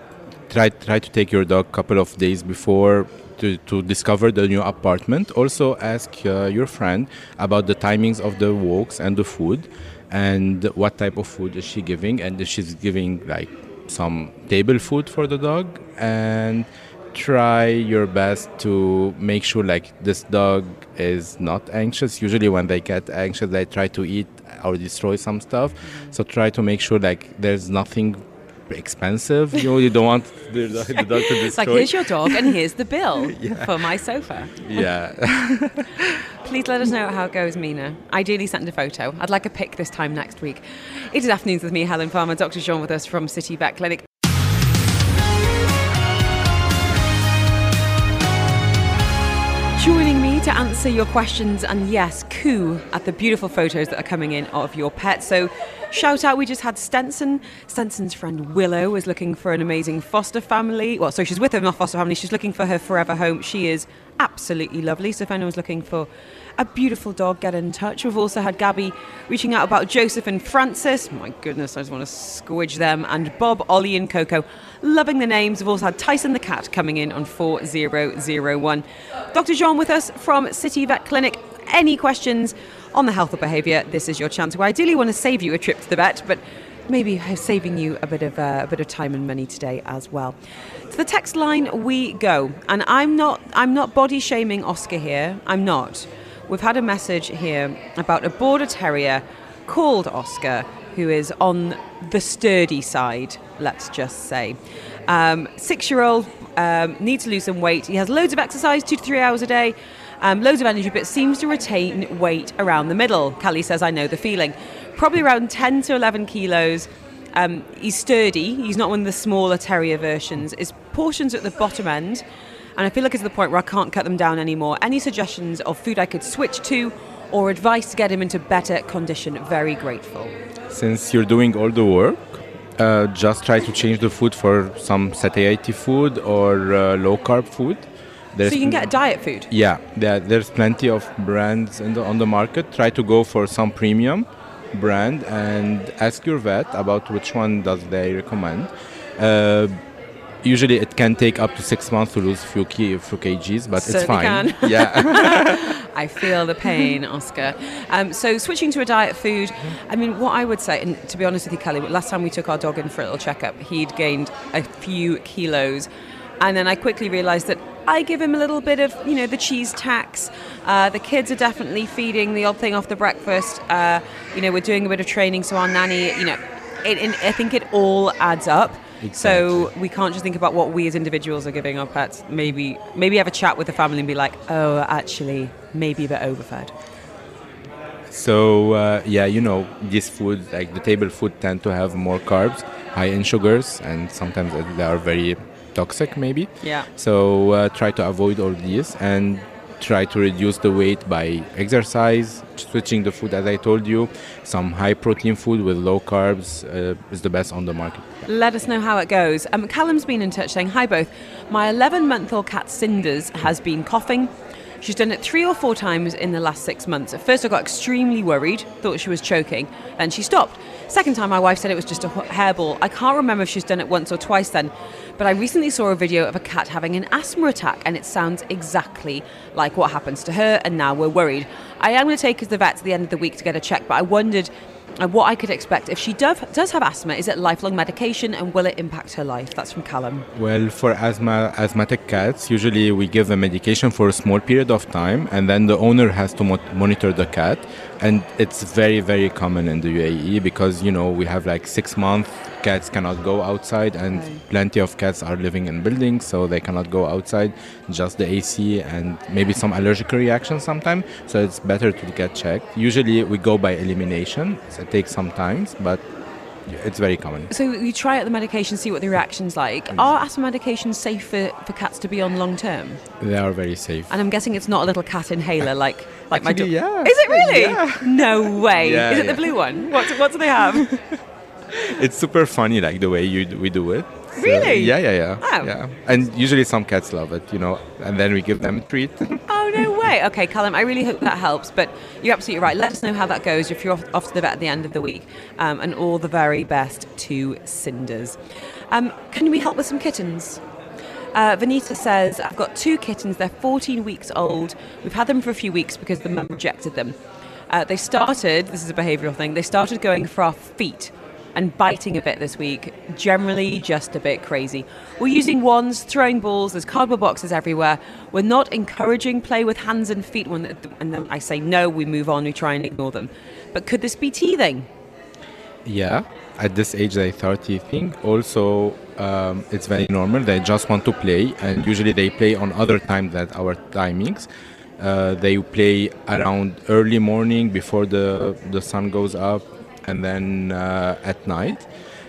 try try to take your dog a couple of days before to, to discover the new apartment. Also ask uh, your friend about the timings of the walks and the food. and what type of food is she giving, and she's giving like some table food for the dog, and try your best to make sure like this dog is not anxious usually when they get anxious they try to eat or destroy some stuff so try to make sure like there's nothing expensive you know you don't want the, the dog to It's like, here's your dog and here's the bill for my sofa. yeah Please let us know how it goes, Mina. Ideally, send a photo. I'd like a pic this time next week. It is afternoons with me, Helen Farmer, Dr. Jean with us from City Vet Clinic. Joining me to answer your questions and yes, coo at the beautiful photos that are coming in of your pet. So, shout out, we just had Stenson. Stenson's friend Willow is looking for an amazing foster family. Well, so she's with her, foster family, she's looking for her forever home. She is absolutely lovely. So, if anyone's looking for a beautiful dog, get in touch. We've also had Gabby reaching out about Joseph and Francis. My goodness, I just want to squidge them. And Bob, Ollie, and Coco. Loving the names. We've also had Tyson the cat coming in on 4001. Dr. Jean with us from City Vet Clinic. Any questions on the health or behaviour? This is your chance. We ideally want to save you a trip to the vet, but maybe saving you a bit of uh, a bit of time and money today as well. To the text line we go, and I'm not I'm not body shaming Oscar here. I'm not. We've had a message here about a border terrier called Oscar, who is on the sturdy side. Let's just say, um, six-year-old um, needs to lose some weight. He has loads of exercise, two to three hours a day. Um, loads of energy, but seems to retain weight around the middle. Callie says, I know the feeling. Probably around 10 to 11 kilos. Um, he's sturdy. He's not one of the smaller terrier versions. His portions at the bottom end, and I feel like it's the point where I can't cut them down anymore. Any suggestions of food I could switch to, or advice to get him into better condition? Very grateful. since you're doing all the work uh, just try to change the food for some satiety food or uh, low carb food So you can get diet food. Yeah, there, there's plenty of brands in the, on the market. Try to go for some premium brand and ask your vet about which one does they recommend. Uh, usually, it can take up to six months to lose few, key, few kgs, but it's fine. can. Yeah, I feel the pain, Oscar. Um, so switching to a diet food, I mean, what I would say, and to be honest with you, Kelly, last time we took our dog in for a little checkup, he'd gained a few kilos, and then I quickly realised that I give him a little bit of, you know, the cheese tax. Uh, the kids are definitely feeding the odd thing off the breakfast. Uh, you know, we're doing a bit of training, so our nanny, you know, it, it, I think it all adds up. So we can't just think about what we as individuals are giving our pets. Maybe, maybe have a chat with the family and be like, oh, actually, maybe a bit overfed. So uh, yeah, you know, this food, like the table food tend to have more carbs, high in sugars, and sometimes they are very toxic, maybe. Yeah. So uh, try to avoid all these and try to reduce the weight by exercise, switching the food as I told you. Some high protein food with low carbs uh, is the best on the market. Let us know how it goes. Um, Callum's been in touch saying, Hi both. My 11 month old cat Cinders has been coughing. She's done it three or four times in the last six months. At first, I got extremely worried, thought she was choking, then she stopped. Second time, my wife said it was just a hairball. I can't remember if she's done it once or twice then, but I recently saw a video of a cat having an asthma attack, and it sounds exactly like what happens to her, and now we're worried. I am going to take her to the vet at the end of the week to get a check, but I wondered uh, what I could expect if she does, have asthma. Is it lifelong medication, and will it impact her life? That's from Callum. Well, for asthma, asthmatic cats, usually we give them medication for a small period of time, and then the owner has to mo- monitor the cat. And it's very, very common in the UAE because you know we have like six months cats cannot go outside, and plenty of cats are living in buildings, so they cannot go outside. Just the AC and maybe some allergic reaction sometimes. So it's better to get checked. Usually we go by elimination. So it takes some time, but it's very common. So you try out the medication, see what the reaction's like. Mm. Are asthma medications safe for, for cats to be on long term? They are very safe. And I'm guessing it's not a little cat inhaler like like my dog. Yeah. Is it really? Yeah. No way. Yeah, Is it the blue one? What what do they have? it's super funny like the way you we do it So, Really? yeah yeah yeah Wow. yeah and usually some cats love it you know and then we give them a treat oh no way. Okay, Callum, I really hope that helps. But you're absolutely right. Let us know how that goes if you're off, off to the vet at the end of the week. Um, and all the very best to Cinders. Um, can we help with some kittens? Uh, Vanita says, I've got two kittens. They're 14 weeks old. We've had them for a few weeks because the mum rejected them. Uh, they started, this is a behavioural thing, they started going for our feet and biting a bit this week. Generally, just a bit crazy. We're using wands, throwing balls, there's cardboard boxes everywhere. We're not encouraging play with hands and feet. When, and then I say no, we move on, we try and ignore them. But could this be teething? Yeah, at this age they start teething. Also, um, it's very normal. They just want to play, and usually they play on other times than our timings. Uh, they play around early morning before the the sun goes up, and then uh, at night.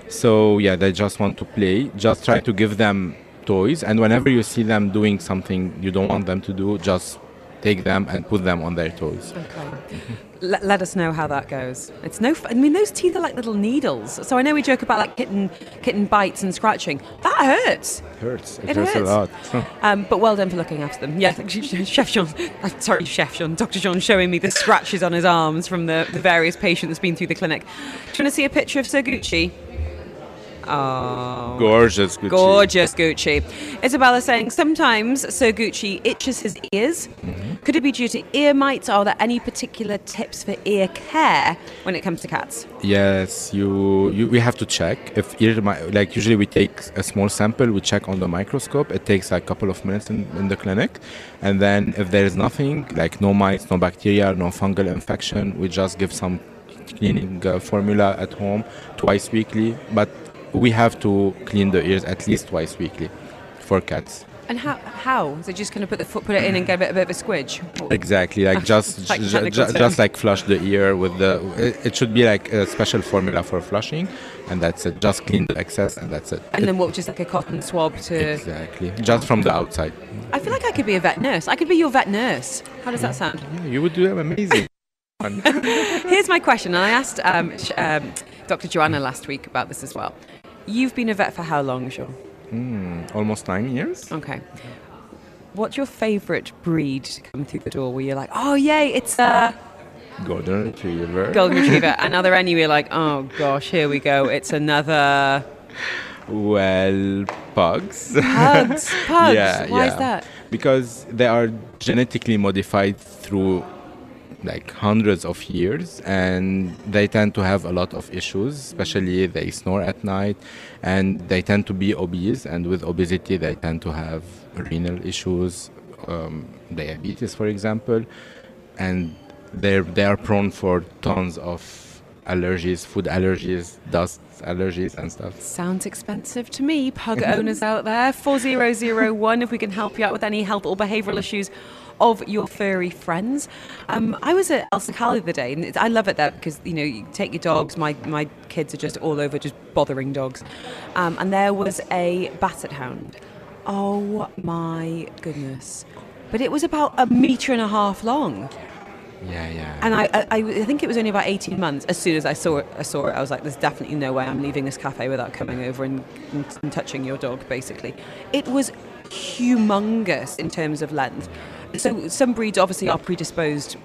So yeah, they just want to play. Just try to give them toys, and whenever you see them doing something you don't want them to do, just take them and put them on their toes. Okay. let, let us know how that goes. It's no. F- I mean, those teeth are like little needles. So I know we joke about like kitten kitten bites and scratching. That hurts. It hurts. It, It hurts, hurts. a lot. Um, but well done for looking after them. Yeah, Chef Jean. uh, Sorry, Chef Jean. Dr. Jean showing me the scratches on his arms from the, the various patients that's been through the clinic. Do you want to see a picture of Sir Gucci? Oh. Gorgeous, Gucci. Gorgeous Gucci. Isabella saying sometimes Sir Gucci itches his ears. Mm-hmm. Could it be due to ear mites? Are there any particular tips for ear care when it comes to cats? Yes, you, you we have to check if ear like usually we take a small sample, we check on the microscope. It takes a couple of minutes in, in the clinic, and then if there is nothing like no mites, no bacteria, no fungal infection, we just give some cleaning uh, formula at home twice weekly. But we have to clean the ears at least twice weekly for cats. And how? How? So just kind of put the foot, put it in and get a bit, a bit of a squidge. Exactly, like just Like ju- technical ju- just like flush the ear with the. It, it should be like a special formula for flushing, and that's it. Just clean the excess, and that's it. And then what? Just like a cotton swab to. exactly, just from the outside. I feel like I could be a vet nurse. I could be your vet nurse. How does that sound? Yeah, you would do amazing. Here's my question, and I asked um, sh- um, Dr. Joanna last week about this as well. You've been a vet for how long, Jean? Mm, almost nine years. Okay. What's your favourite breed to come through the door where you're like, oh, yay, it's a Golden Retriever. golden retriever? and are there any where you're like, oh, gosh, here we go, it's another Well, pugs. pugs? Pugs? Yeah, Why is that? because they are genetically modified through like hundreds of years and they tend to have a lot of issues especially they snore at night and they tend to be obese and with obesity they tend to have renal issues um, diabetes for example and they're they are prone for tons of allergies food allergies dust allergies and stuff Sounds expensive to me. Pug owners out there, 4001 if we can help you out with any health or behavioural issues of your furry friends. Um, I was at El Sakal the other day, and it's- I love it there because you know you take your dogs. My my kids are just all over, just bothering dogs, um, and there was a basset hound. Oh my goodness! But it was about a metre and a half long. yeah yeah And I, I, I think it was only about 18 months. As soon as I saw it, I saw it. I was like, "There's definitely no way I'm leaving this cafe without coming over and, and, and touching your dog." Basically, it was humongous in terms of length. So some breeds obviously are predisposed,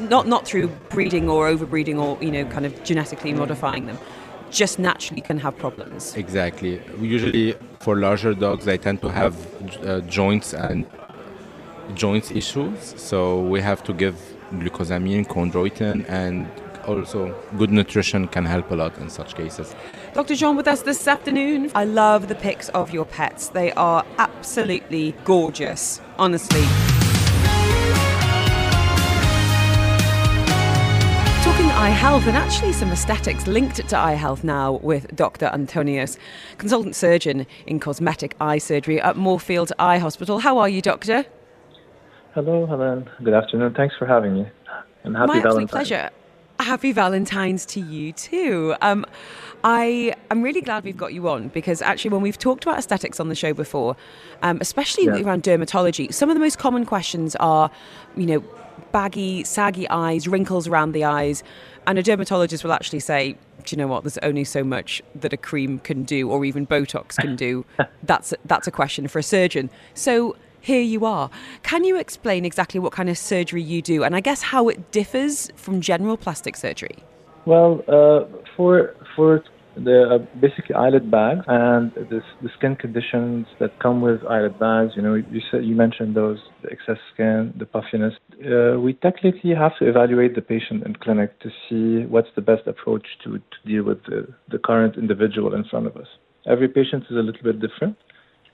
not not through breeding or overbreeding or you know kind of genetically modifying them, just naturally can have problems. Exactly. Usually, for larger dogs, they tend to have uh, joints and joints issues. So we have to give glucosamine, chondroitin, and also good nutrition can help a lot in such cases. Dr. Jean with us this afternoon. I love the pics of your pets. They are absolutely gorgeous, honestly. Eye health and actually some aesthetics linked to eye health now with Dr. Antonios, consultant surgeon in cosmetic eye surgery at Moorfields Eye Hospital. How are you, Doctor? Hello, Helen. Good afternoon. Thanks for having me. And happy My Valentine's. pleasure. Happy Valentine's to you too. Um, I am really glad we've got you on because actually, when we've talked about aesthetics on the show before, um, especially Yeah. around dermatology, some of the most common questions are, you know, baggy, saggy eyes, wrinkles around the eyes, and a dermatologist will actually say, "Do you know what? There's only so much that a cream can do, or even Botox can do." that's that's a question for a surgeon. So here you are. Can you explain exactly what kind of surgery you do, and I guess how it differs from general plastic surgery? Well, uh, for for They're uh, basically eyelid bags, and this, the skin conditions that come with eyelid bags. You know, you said you mentioned those: the excess skin, the puffiness. Uh, we technically have to evaluate the patient in clinic to see what's the best approach to, to deal with the, the current individual in front of us. Every patient is a little bit different.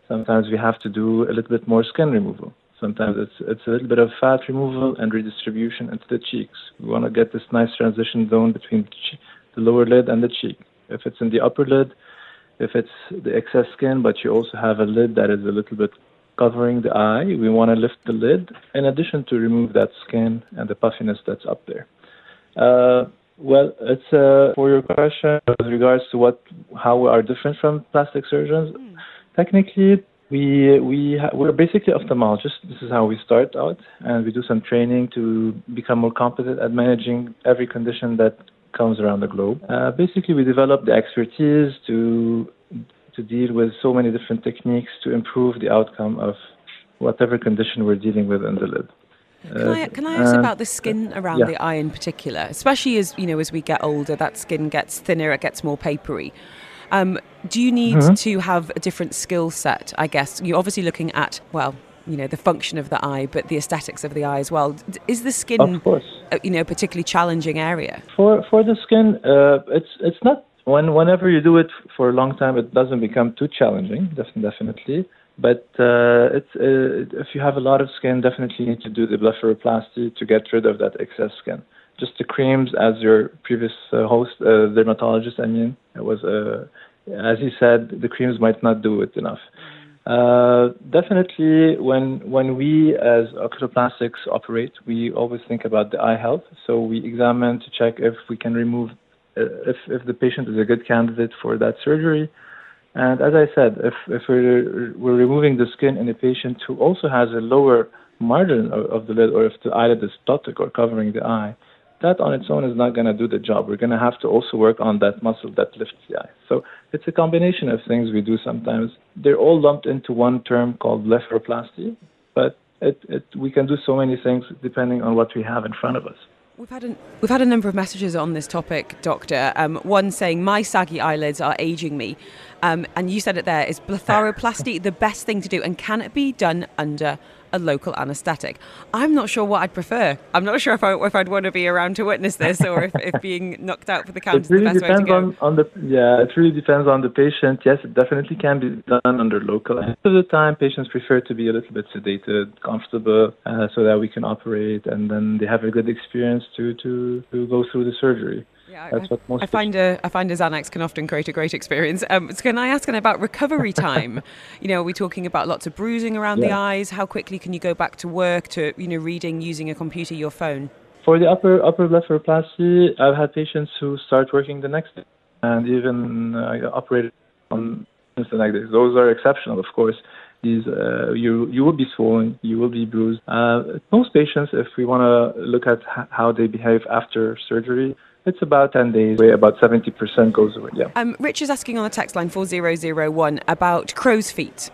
Sometimes we have to do a little bit more skin removal. Sometimes it's it's a little bit of fat removal and redistribution into the cheeks. We want to get this nice transition zone between the, che- the lower lid and the cheek. If it's in the upper lid, if it's the excess skin, but you also have a lid that is a little bit covering the eye, we want to lift the lid in addition to remove that skin and the puffiness that's up there. Uh, well, it's uh, for your question with regards to what how we are different from plastic surgeons. Technically, we we ha- we're basically ophthalmologists. This is how we start out, and we do some training to become more competent at managing every condition that comes around the globe. Uh, basically, we develop the expertise to to deal with so many different techniques to improve the outcome of whatever condition we're dealing with in the lid. Can I, can I ask uh, about the skin around yeah. the eye in particular, especially as you know as we get older, that skin gets thinner, it gets more papery. Um, do you need Mm-hmm. to have a different skill set? I guess you're obviously looking at well, you know, the function of the eye, but the aesthetics of the eye as well. Is the skin, Of course. uh, you know, a particularly challenging area? For for the skin, uh, it's it's not when whenever you do it for a long time, it doesn't become too challenging. Definitely, but uh, it's uh, if you have a lot of skin, definitely need to do the blepharoplasty to get rid of that excess skin. Just the creams, as your previous uh, host, uh, dermatologist, I mean, it was uh, as he said, the creams might not do it enough. Uh, definitely, when when we as oculoplastics operate, we always think about the eye health. So we examine to check if we can remove, uh, if if the patient is a good candidate for that surgery. And as I said, if if we're we're removing the skin in a patient who also has a lower margin of, of the lid, or if the eyelid is ptotic or covering the eye, that on its own is not going to do the job. We're going to have to also work on that muscle that lifts the eye. So it's a combination of things we do sometimes. They're all lumped into one term called blepharoplasty, but it, it, we can do so many things depending on what we have in front of us. We've had, a, we've had a number of messages on this topic, Doctor. Um, one saying, My saggy eyelids are aging me. Um, and you said it there is blepharoplasty the best thing to do? And can it be done under a local anaesthetic? I'm not sure what I'd prefer. I'm not sure if, I, if I'd want to be around to witness this or if, if being knocked out for the count It is the really best way to go. on, on the yeah. It really depends on the patient. Yes, it definitely can be done under local. Most of the time, patients prefer to be a little bit sedated, comfortable, uh, so that we can operate, and then they have a good experience to to, to go through the surgery. Yeah, That's I, what most I find a I find a Xanax can often create a great experience. Um, so can I ask about recovery time? you know, are we talking about lots of bruising around the eyes? How quickly can you go back to work to you know reading using a computer, your phone? For the upper upper blepharoplasty, I've had patients who start working the next day and even uh, operated on the next day. Those are exceptional, of course. These uh, you you will be swollen, you will be bruised. Uh, most patients, if we want to look at how they behave after surgery, it's about 10 days. Away, about 70% goes away. Yeah. Um, Rich is asking on the text line 4001 about crow's feet.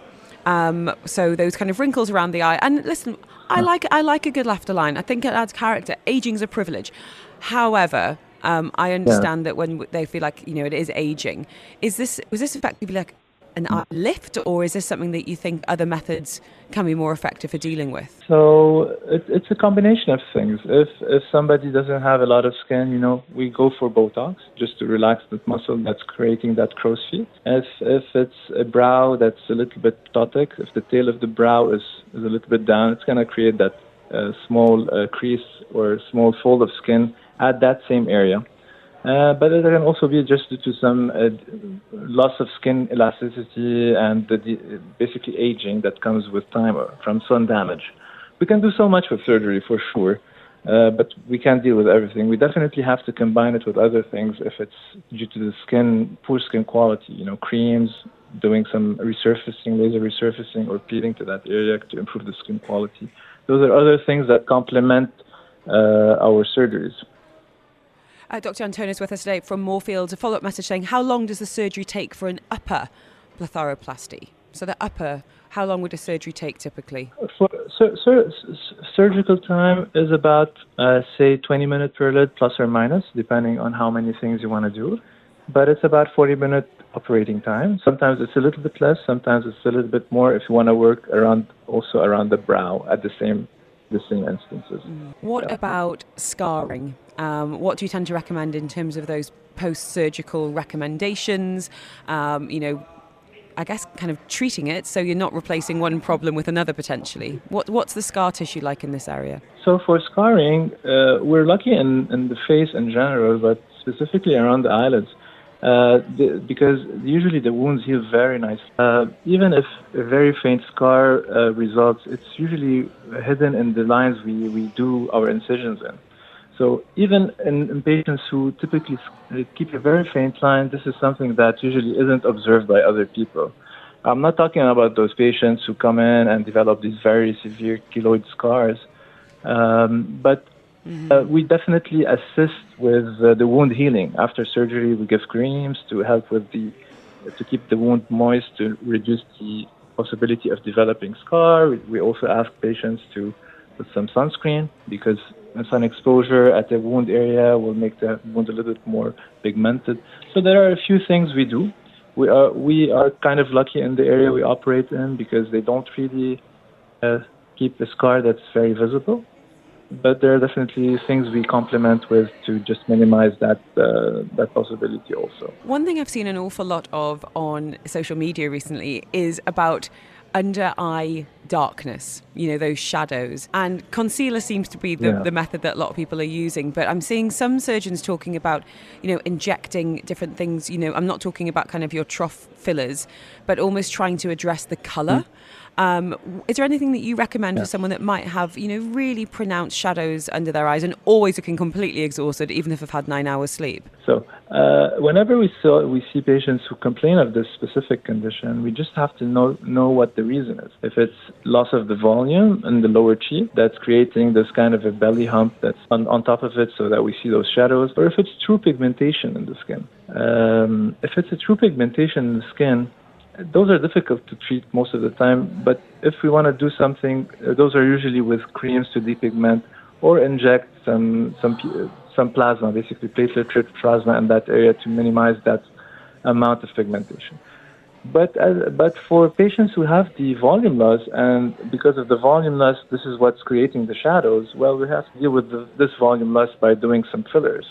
Um, so those kind of wrinkles around the eye. And listen, I like I like a good laughter line. I think it adds character. Aging's a privilege. However, um, I understand that when they feel like you know it is aging, is this was this effectively like an eye lift, or is this something that you think other methods can be more effective for dealing with? So it, it's a combination of things. If if somebody doesn't have a lot of skin, you know, we go for Botox just to relax the muscle that's creating that crow's feet. If if it's a brow that's a little bit ptotic, if the tail of the brow is, is a little bit down, it's going to create that uh, small uh, crease or small fold of skin at that same area. Uh, but it can also be just due to some uh, loss of skin elasticity and the, the, basically aging that comes with time or from sun damage. We can do so much with surgery for sure, uh, but we can't deal with everything. We definitely have to combine it with other things if it's due to the skin, poor skin quality, you know, creams, doing some resurfacing, laser resurfacing, or peeling to that area to improve the skin quality. Those are other things that complement uh, our surgeries. Uh, Dr. Antonios with us today from Moorfields. A follow up message saying, How long does the surgery take for an upper blepharoplasty? So, the upper, how long would a surgery take typically? For, sur- sur- surgical time is about, uh, say, 20 minutes per lid, plus or minus, depending on how many things you want to do. but it's about 40 minute operating time. Sometimes it's a little bit less, sometimes it's a little bit more if you want to work around also around the brow at the same the same instances. What about scarring? Um, what do you tend to recommend in terms of those post surgical recommendations? Um, you know, I guess kind of treating it so you're not replacing one problem with another potentially. What, what's the scar tissue like in this area? So for scarring, uh, we're lucky in, in the face in general, but specifically around the eyelids. Uh, the, because usually the wounds heal very nice. Uh, even if a very faint scar uh, results, it's usually hidden in the lines we, we do our incisions in. So even in, in patients who typically keep a very faint line, this is something that usually isn't observed by other people. I'm not talking about those patients who come in and develop these very severe keloid scars, um, but Mm-hmm. Uh, we definitely assist with uh, the wound healing. After surgery, we give creams to help with the to keep the wound moist to reduce the possibility of developing scar. We, we also ask patients to put some sunscreen because sun exposure at the wound area will make the wound a little bit more pigmented. So there are a few things we do. We are we are kind of lucky in the area we operate in because they don't really uh, keep a scar that's very visible but there are definitely things we complement with to just minimize that uh, that possibility also. One thing I've seen an awful lot of on social media recently is about under eye darkness, you know, those shadows. And concealer seems to be the, yeah. the method that a lot of people are using. But I'm seeing some surgeons talking about, you know, injecting different things. You know, I'm not talking about kind of your trough fillers, but almost trying to address the colour. Mm. Um, is there anything that you recommend yeah. for someone that might have, you know, really pronounced shadows under their eyes and always looking completely exhausted, even if they've had nine hours sleep? So, uh, whenever we saw we see patients who complain of this specific condition, we just have to know know what the reason is. If it's loss of the volume in the lower cheek that's creating this kind of a belly hump that's on, on top of it, so that we see those shadows, or if it's true pigmentation in the skin. Um, if it's a true pigmentation in the skin, those are difficult to treat most of the time, but if we want to do something, uh, those are usually with creams to depigment or inject some some some plasma, basically platelet-rich plasma in that area to minimize that amount of pigmentation. But uh, but for patients who have the volume loss, and because of the volume loss, this is what's creating the shadows. Well, we have to deal with the, this volume loss by doing some fillers.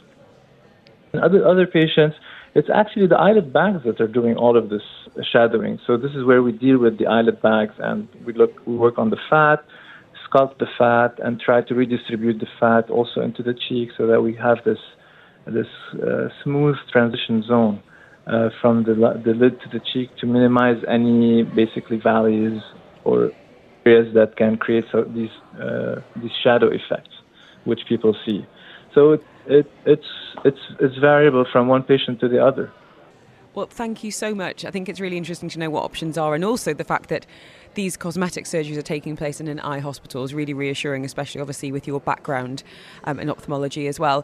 In other other patients, it's actually the eyelid bags that are doing all of this shadowing. So this is where we deal with the eyelid bags and we look, we work on the fat, sculpt the fat, and try to redistribute the fat also into the cheek so that we have this this uh, smooth transition zone uh, from the the lid to the cheek to minimize any basically valleys or areas that can create so these uh, these shadow effects, which people see. So it, it, it's it's it's variable from one patient to the other. Well, thank you so much. I think it's really interesting to know what options are, and also the fact that these cosmetic surgeries are taking place in an eye hospital is really reassuring, especially obviously with your background um, in ophthalmology as well.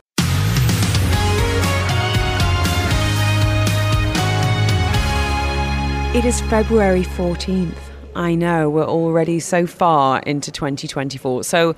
It is February 14th. I know we're already so far into 2024. So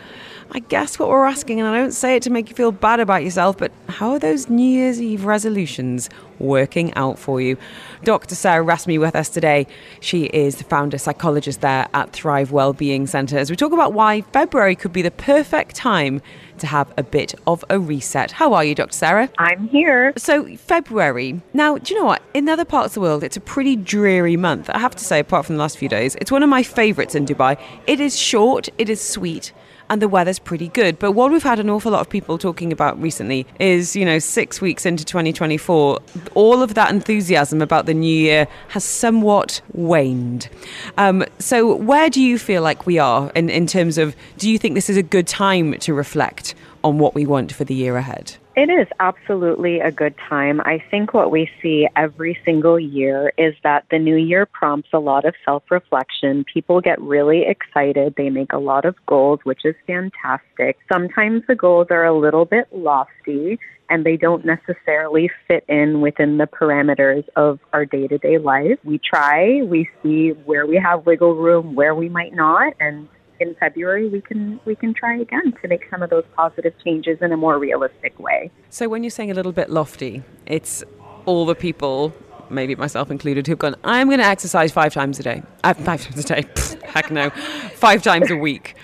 I guess what we're asking, and I don't say it to make you feel bad about yourself, but how are those New Year's Eve resolutions working out for you? Dr. Sarah Rasmi with us today. She is the founder psychologist there at Thrive Wellbeing Centre as we talk about why February could be the perfect time to have a bit of a reset. How are you, Dr. Sarah? I'm here. So, February. Now, do you know what? In other parts of the world, it's a pretty dreary month. I have to say, apart from the last few days, it's one of my favourites in Dubai. It is short, it is sweet and the weather's pretty good. But what we've had an awful lot of people talking about recently is, you know, six weeks into 2024, all of that enthusiasm about the new year has somewhat waned. Um, so, where do you feel like we are in, in terms of do you think this is a good time to reflect on what we want for the year ahead? It is absolutely a good time. I think what we see every single year is that the new year prompts a lot of self reflection. People get really excited. They make a lot of goals, which is fantastic. Sometimes the goals are a little bit lofty and they don't necessarily fit in within the parameters of our day to day life. We try, we see where we have wiggle room, where we might not, and in February, we can we can try again to make some of those positive changes in a more realistic way. So when you're saying a little bit lofty, it's all the people, maybe myself included, who've gone, I'm going to exercise five times a day. Uh, five times a day. Heck no. Five times a week.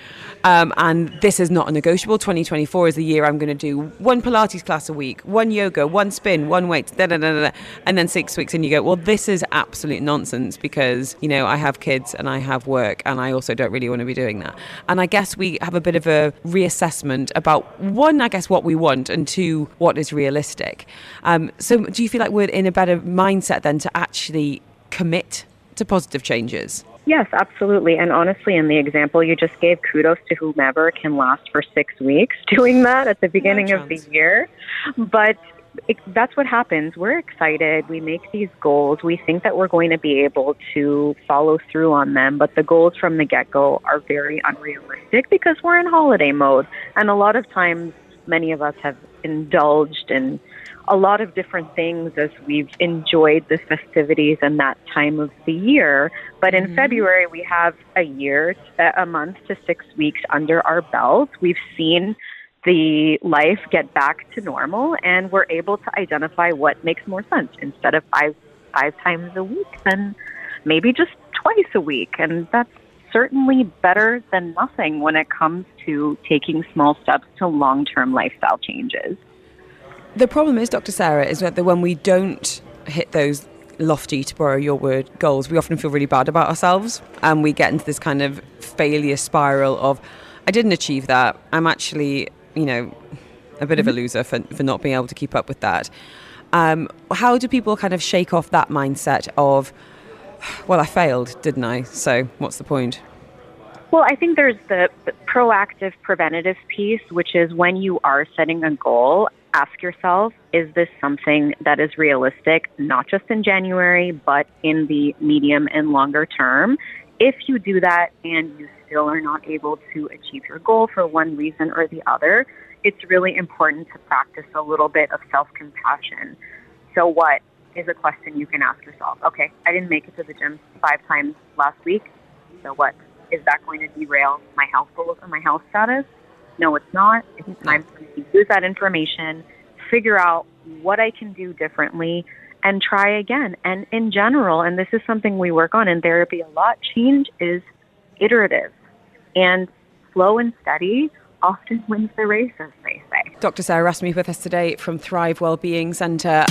Um, and this is not a negotiable. 2024 is the year I'm going to do one Pilates class a week, one yoga, one spin, one weight, da, da, da, da, and then six weeks and you go, well, this is absolute nonsense because, you know, I have kids and I have work and I also don't really want to be doing that. And I guess we have a bit of a reassessment about one, I guess, what we want and two, what is realistic. Um, so do you feel like we're in a better mindset then to actually commit to positive changes? Yes, absolutely. And honestly, in the example you just gave, kudos to whomever can last for six weeks doing that at the beginning no of the year. But it, that's what happens. We're excited. We make these goals. We think that we're going to be able to follow through on them, but the goals from the get go are very unrealistic because we're in holiday mode. And a lot of times, many of us have indulged in a lot of different things as we've enjoyed the festivities and that time of the year. But in mm-hmm. February, we have a year, a month to six weeks under our belt. We've seen the life get back to normal and we're able to identify what makes more sense instead of five five times a week then maybe just twice a week and that's certainly better than nothing when it comes to taking small steps to long-term lifestyle changes the problem is, Dr. Sarah, is that when we don't hit those lofty, to borrow your word, goals, we often feel really bad about ourselves and we get into this kind of failure spiral of, I didn't achieve that. I'm actually, you know, a bit of a mm-hmm. loser for, for not being able to keep up with that. Um, how do people kind of shake off that mindset of, well, I failed, didn't I? So what's the point? Well, I think there's the, the proactive preventative piece, which is when you are setting a goal, ask yourself is this something that is realistic, not just in January, but in the medium and longer term? If you do that and you still are not able to achieve your goal for one reason or the other, it's really important to practice a little bit of self compassion. So, what is a question you can ask yourself? Okay, I didn't make it to the gym five times last week. So, what? Is that going to derail my health goals or my health status? No, it's not. It's time for me to use that information, figure out what I can do differently, and try again. And in general, and this is something we work on in therapy a lot, change is iterative. And slow and steady often wins the race, as they say. Dr. Sarah Rasmi with us today from Thrive Wellbeing Centre.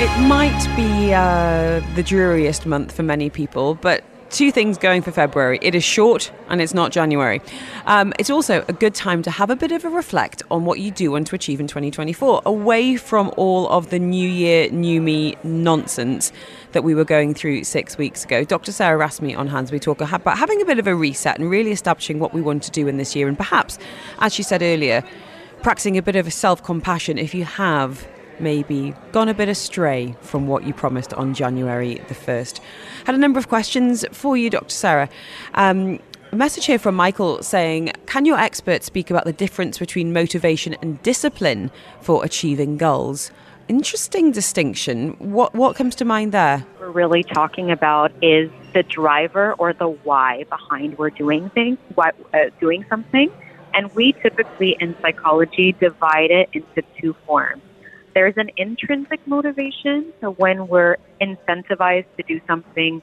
It might be uh, the dreariest month for many people, but two things going for February. It is short and it's not January. Um, it's also a good time to have a bit of a reflect on what you do want to achieve in 2024, away from all of the new year, new me nonsense that we were going through six weeks ago. Dr. Sarah Rasmi on Hands We Talk about having a bit of a reset and really establishing what we want to do in this year. And perhaps, as she said earlier, practicing a bit of self compassion if you have maybe gone a bit astray from what you promised on January the 1st. Had a number of questions for you, Dr. Sarah. Um, a message here from Michael saying, Can your expert speak about the difference between motivation and discipline for achieving goals? Interesting distinction. What, what comes to mind there? We're really talking about is the driver or the why behind we're doing things, why, uh, doing something. And we typically in psychology divide it into two forms. There's an intrinsic motivation. So when we're incentivized to do something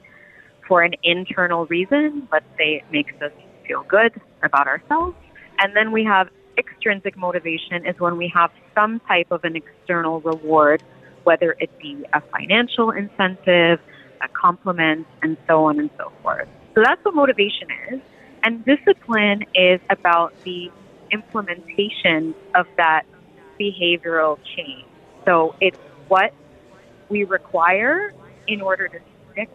for an internal reason, let's say it makes us feel good about ourselves. And then we have extrinsic motivation is when we have some type of an external reward, whether it be a financial incentive, a compliment, and so on and so forth. So that's what motivation is. And discipline is about the implementation of that behavioral change. So it's what we require in order to stick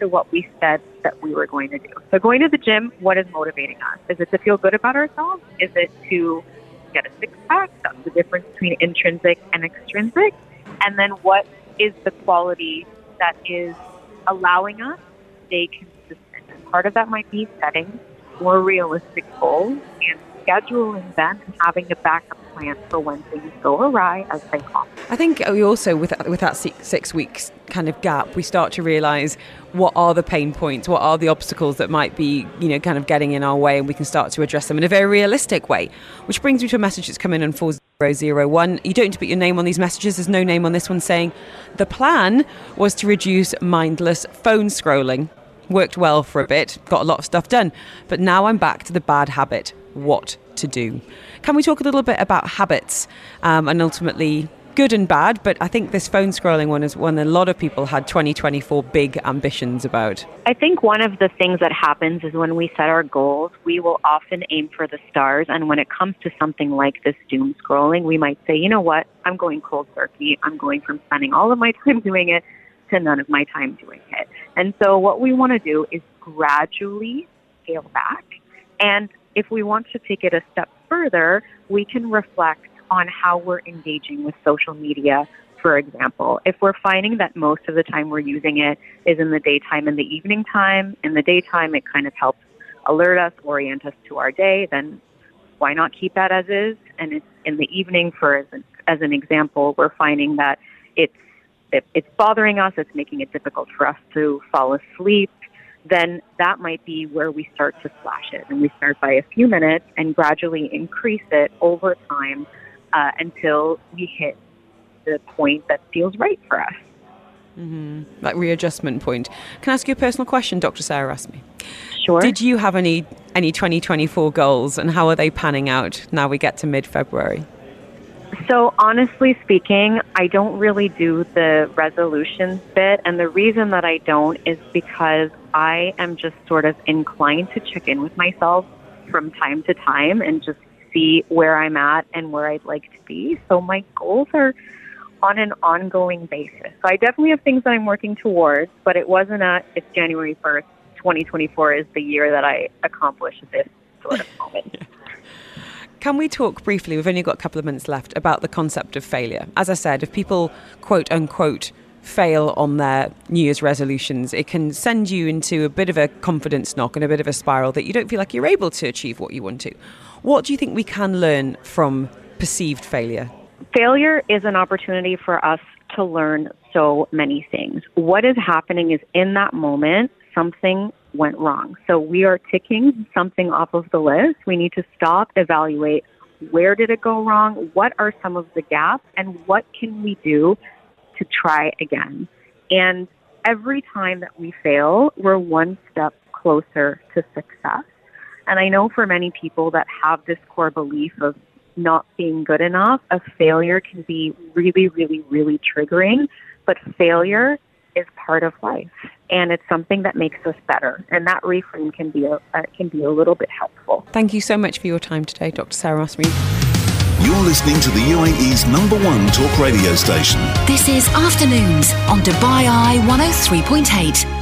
to what we said that we were going to do. So going to the gym, what is motivating us? Is it to feel good about ourselves? Is it to get a six pack? That's the difference between intrinsic and extrinsic. And then what is the quality that is allowing us to stay consistent? Part of that might be setting more realistic goals and scheduling them and having a backup plan for when things go awry as they come. I think oh, we also, with, with that six, six weeks kind of gap, we start to realise what are the pain points, what are the obstacles that might be, you know, kind of getting in our way, and we can start to address them in a very realistic way. Which brings me to a message that's come in on 4001. You don't need to put your name on these messages, there's no name on this one saying the plan was to reduce mindless phone scrolling. Worked well for a bit, got a lot of stuff done, but now I'm back to the bad habit. What to do? Can we talk a little bit about habits um, and ultimately good and bad, but I think this phone scrolling one is one a lot of people had 2024 big ambitions about. I think one of the things that happens is when we set our goals, we will often aim for the stars. And when it comes to something like this doom scrolling, we might say, you know what, I'm going cold turkey. I'm going from spending all of my time doing it to none of my time doing it. And so what we want to do is gradually scale back. And if we want to take it a step further, we can reflect on how we're engaging with social media. For example, if we're finding that most of the time we're using it is in the daytime and the evening time, in the daytime it kind of helps alert us, orient us to our day, then why not keep that as is? And in the evening, for as an, as an example, we're finding that it's it, it's bothering us, it's making it difficult for us to fall asleep, then that might be where we start to slash it. And we start by a few minutes and gradually increase it over time uh, until we hit the point that feels right for us. Mm-hmm. That readjustment point. Can I ask you a personal question, Dr. Sarah asked me? Sure. Did you have any any 2024 goals, and how are they panning out now we get to mid February? So, honestly speaking, I don't really do the resolutions bit. And the reason that I don't is because I am just sort of inclined to check in with myself from time to time and just see where I'm at and where I'd like to be. So, my goals are on an ongoing basis. So, I definitely have things that I'm working towards, but it wasn't a, it's January 1st, 2024 is the year that I accomplish this sort of moment. Can we talk briefly? We've only got a couple of minutes left about the concept of failure. As I said, if people quote unquote fail on their New Year's resolutions, it can send you into a bit of a confidence knock and a bit of a spiral that you don't feel like you're able to achieve what you want to. What do you think we can learn from perceived failure? Failure is an opportunity for us to learn so many things. What is happening is in that moment, something went wrong. So we are ticking something off of the list. We need to stop, evaluate where did it go wrong? What are some of the gaps? And what can we do to try again? And every time that we fail, we're one step closer to success. And I know for many people that have this core belief of not being good enough, a failure can be really, really, really triggering. But failure is part of life and it's something that makes us better. And that reframe can be a, uh, can be a little bit helpful. Thank you so much for your time today, Dr. Sarah Ross You're listening to the UAE's number one talk radio station. This is Afternoons on Dubai Eye 103.8.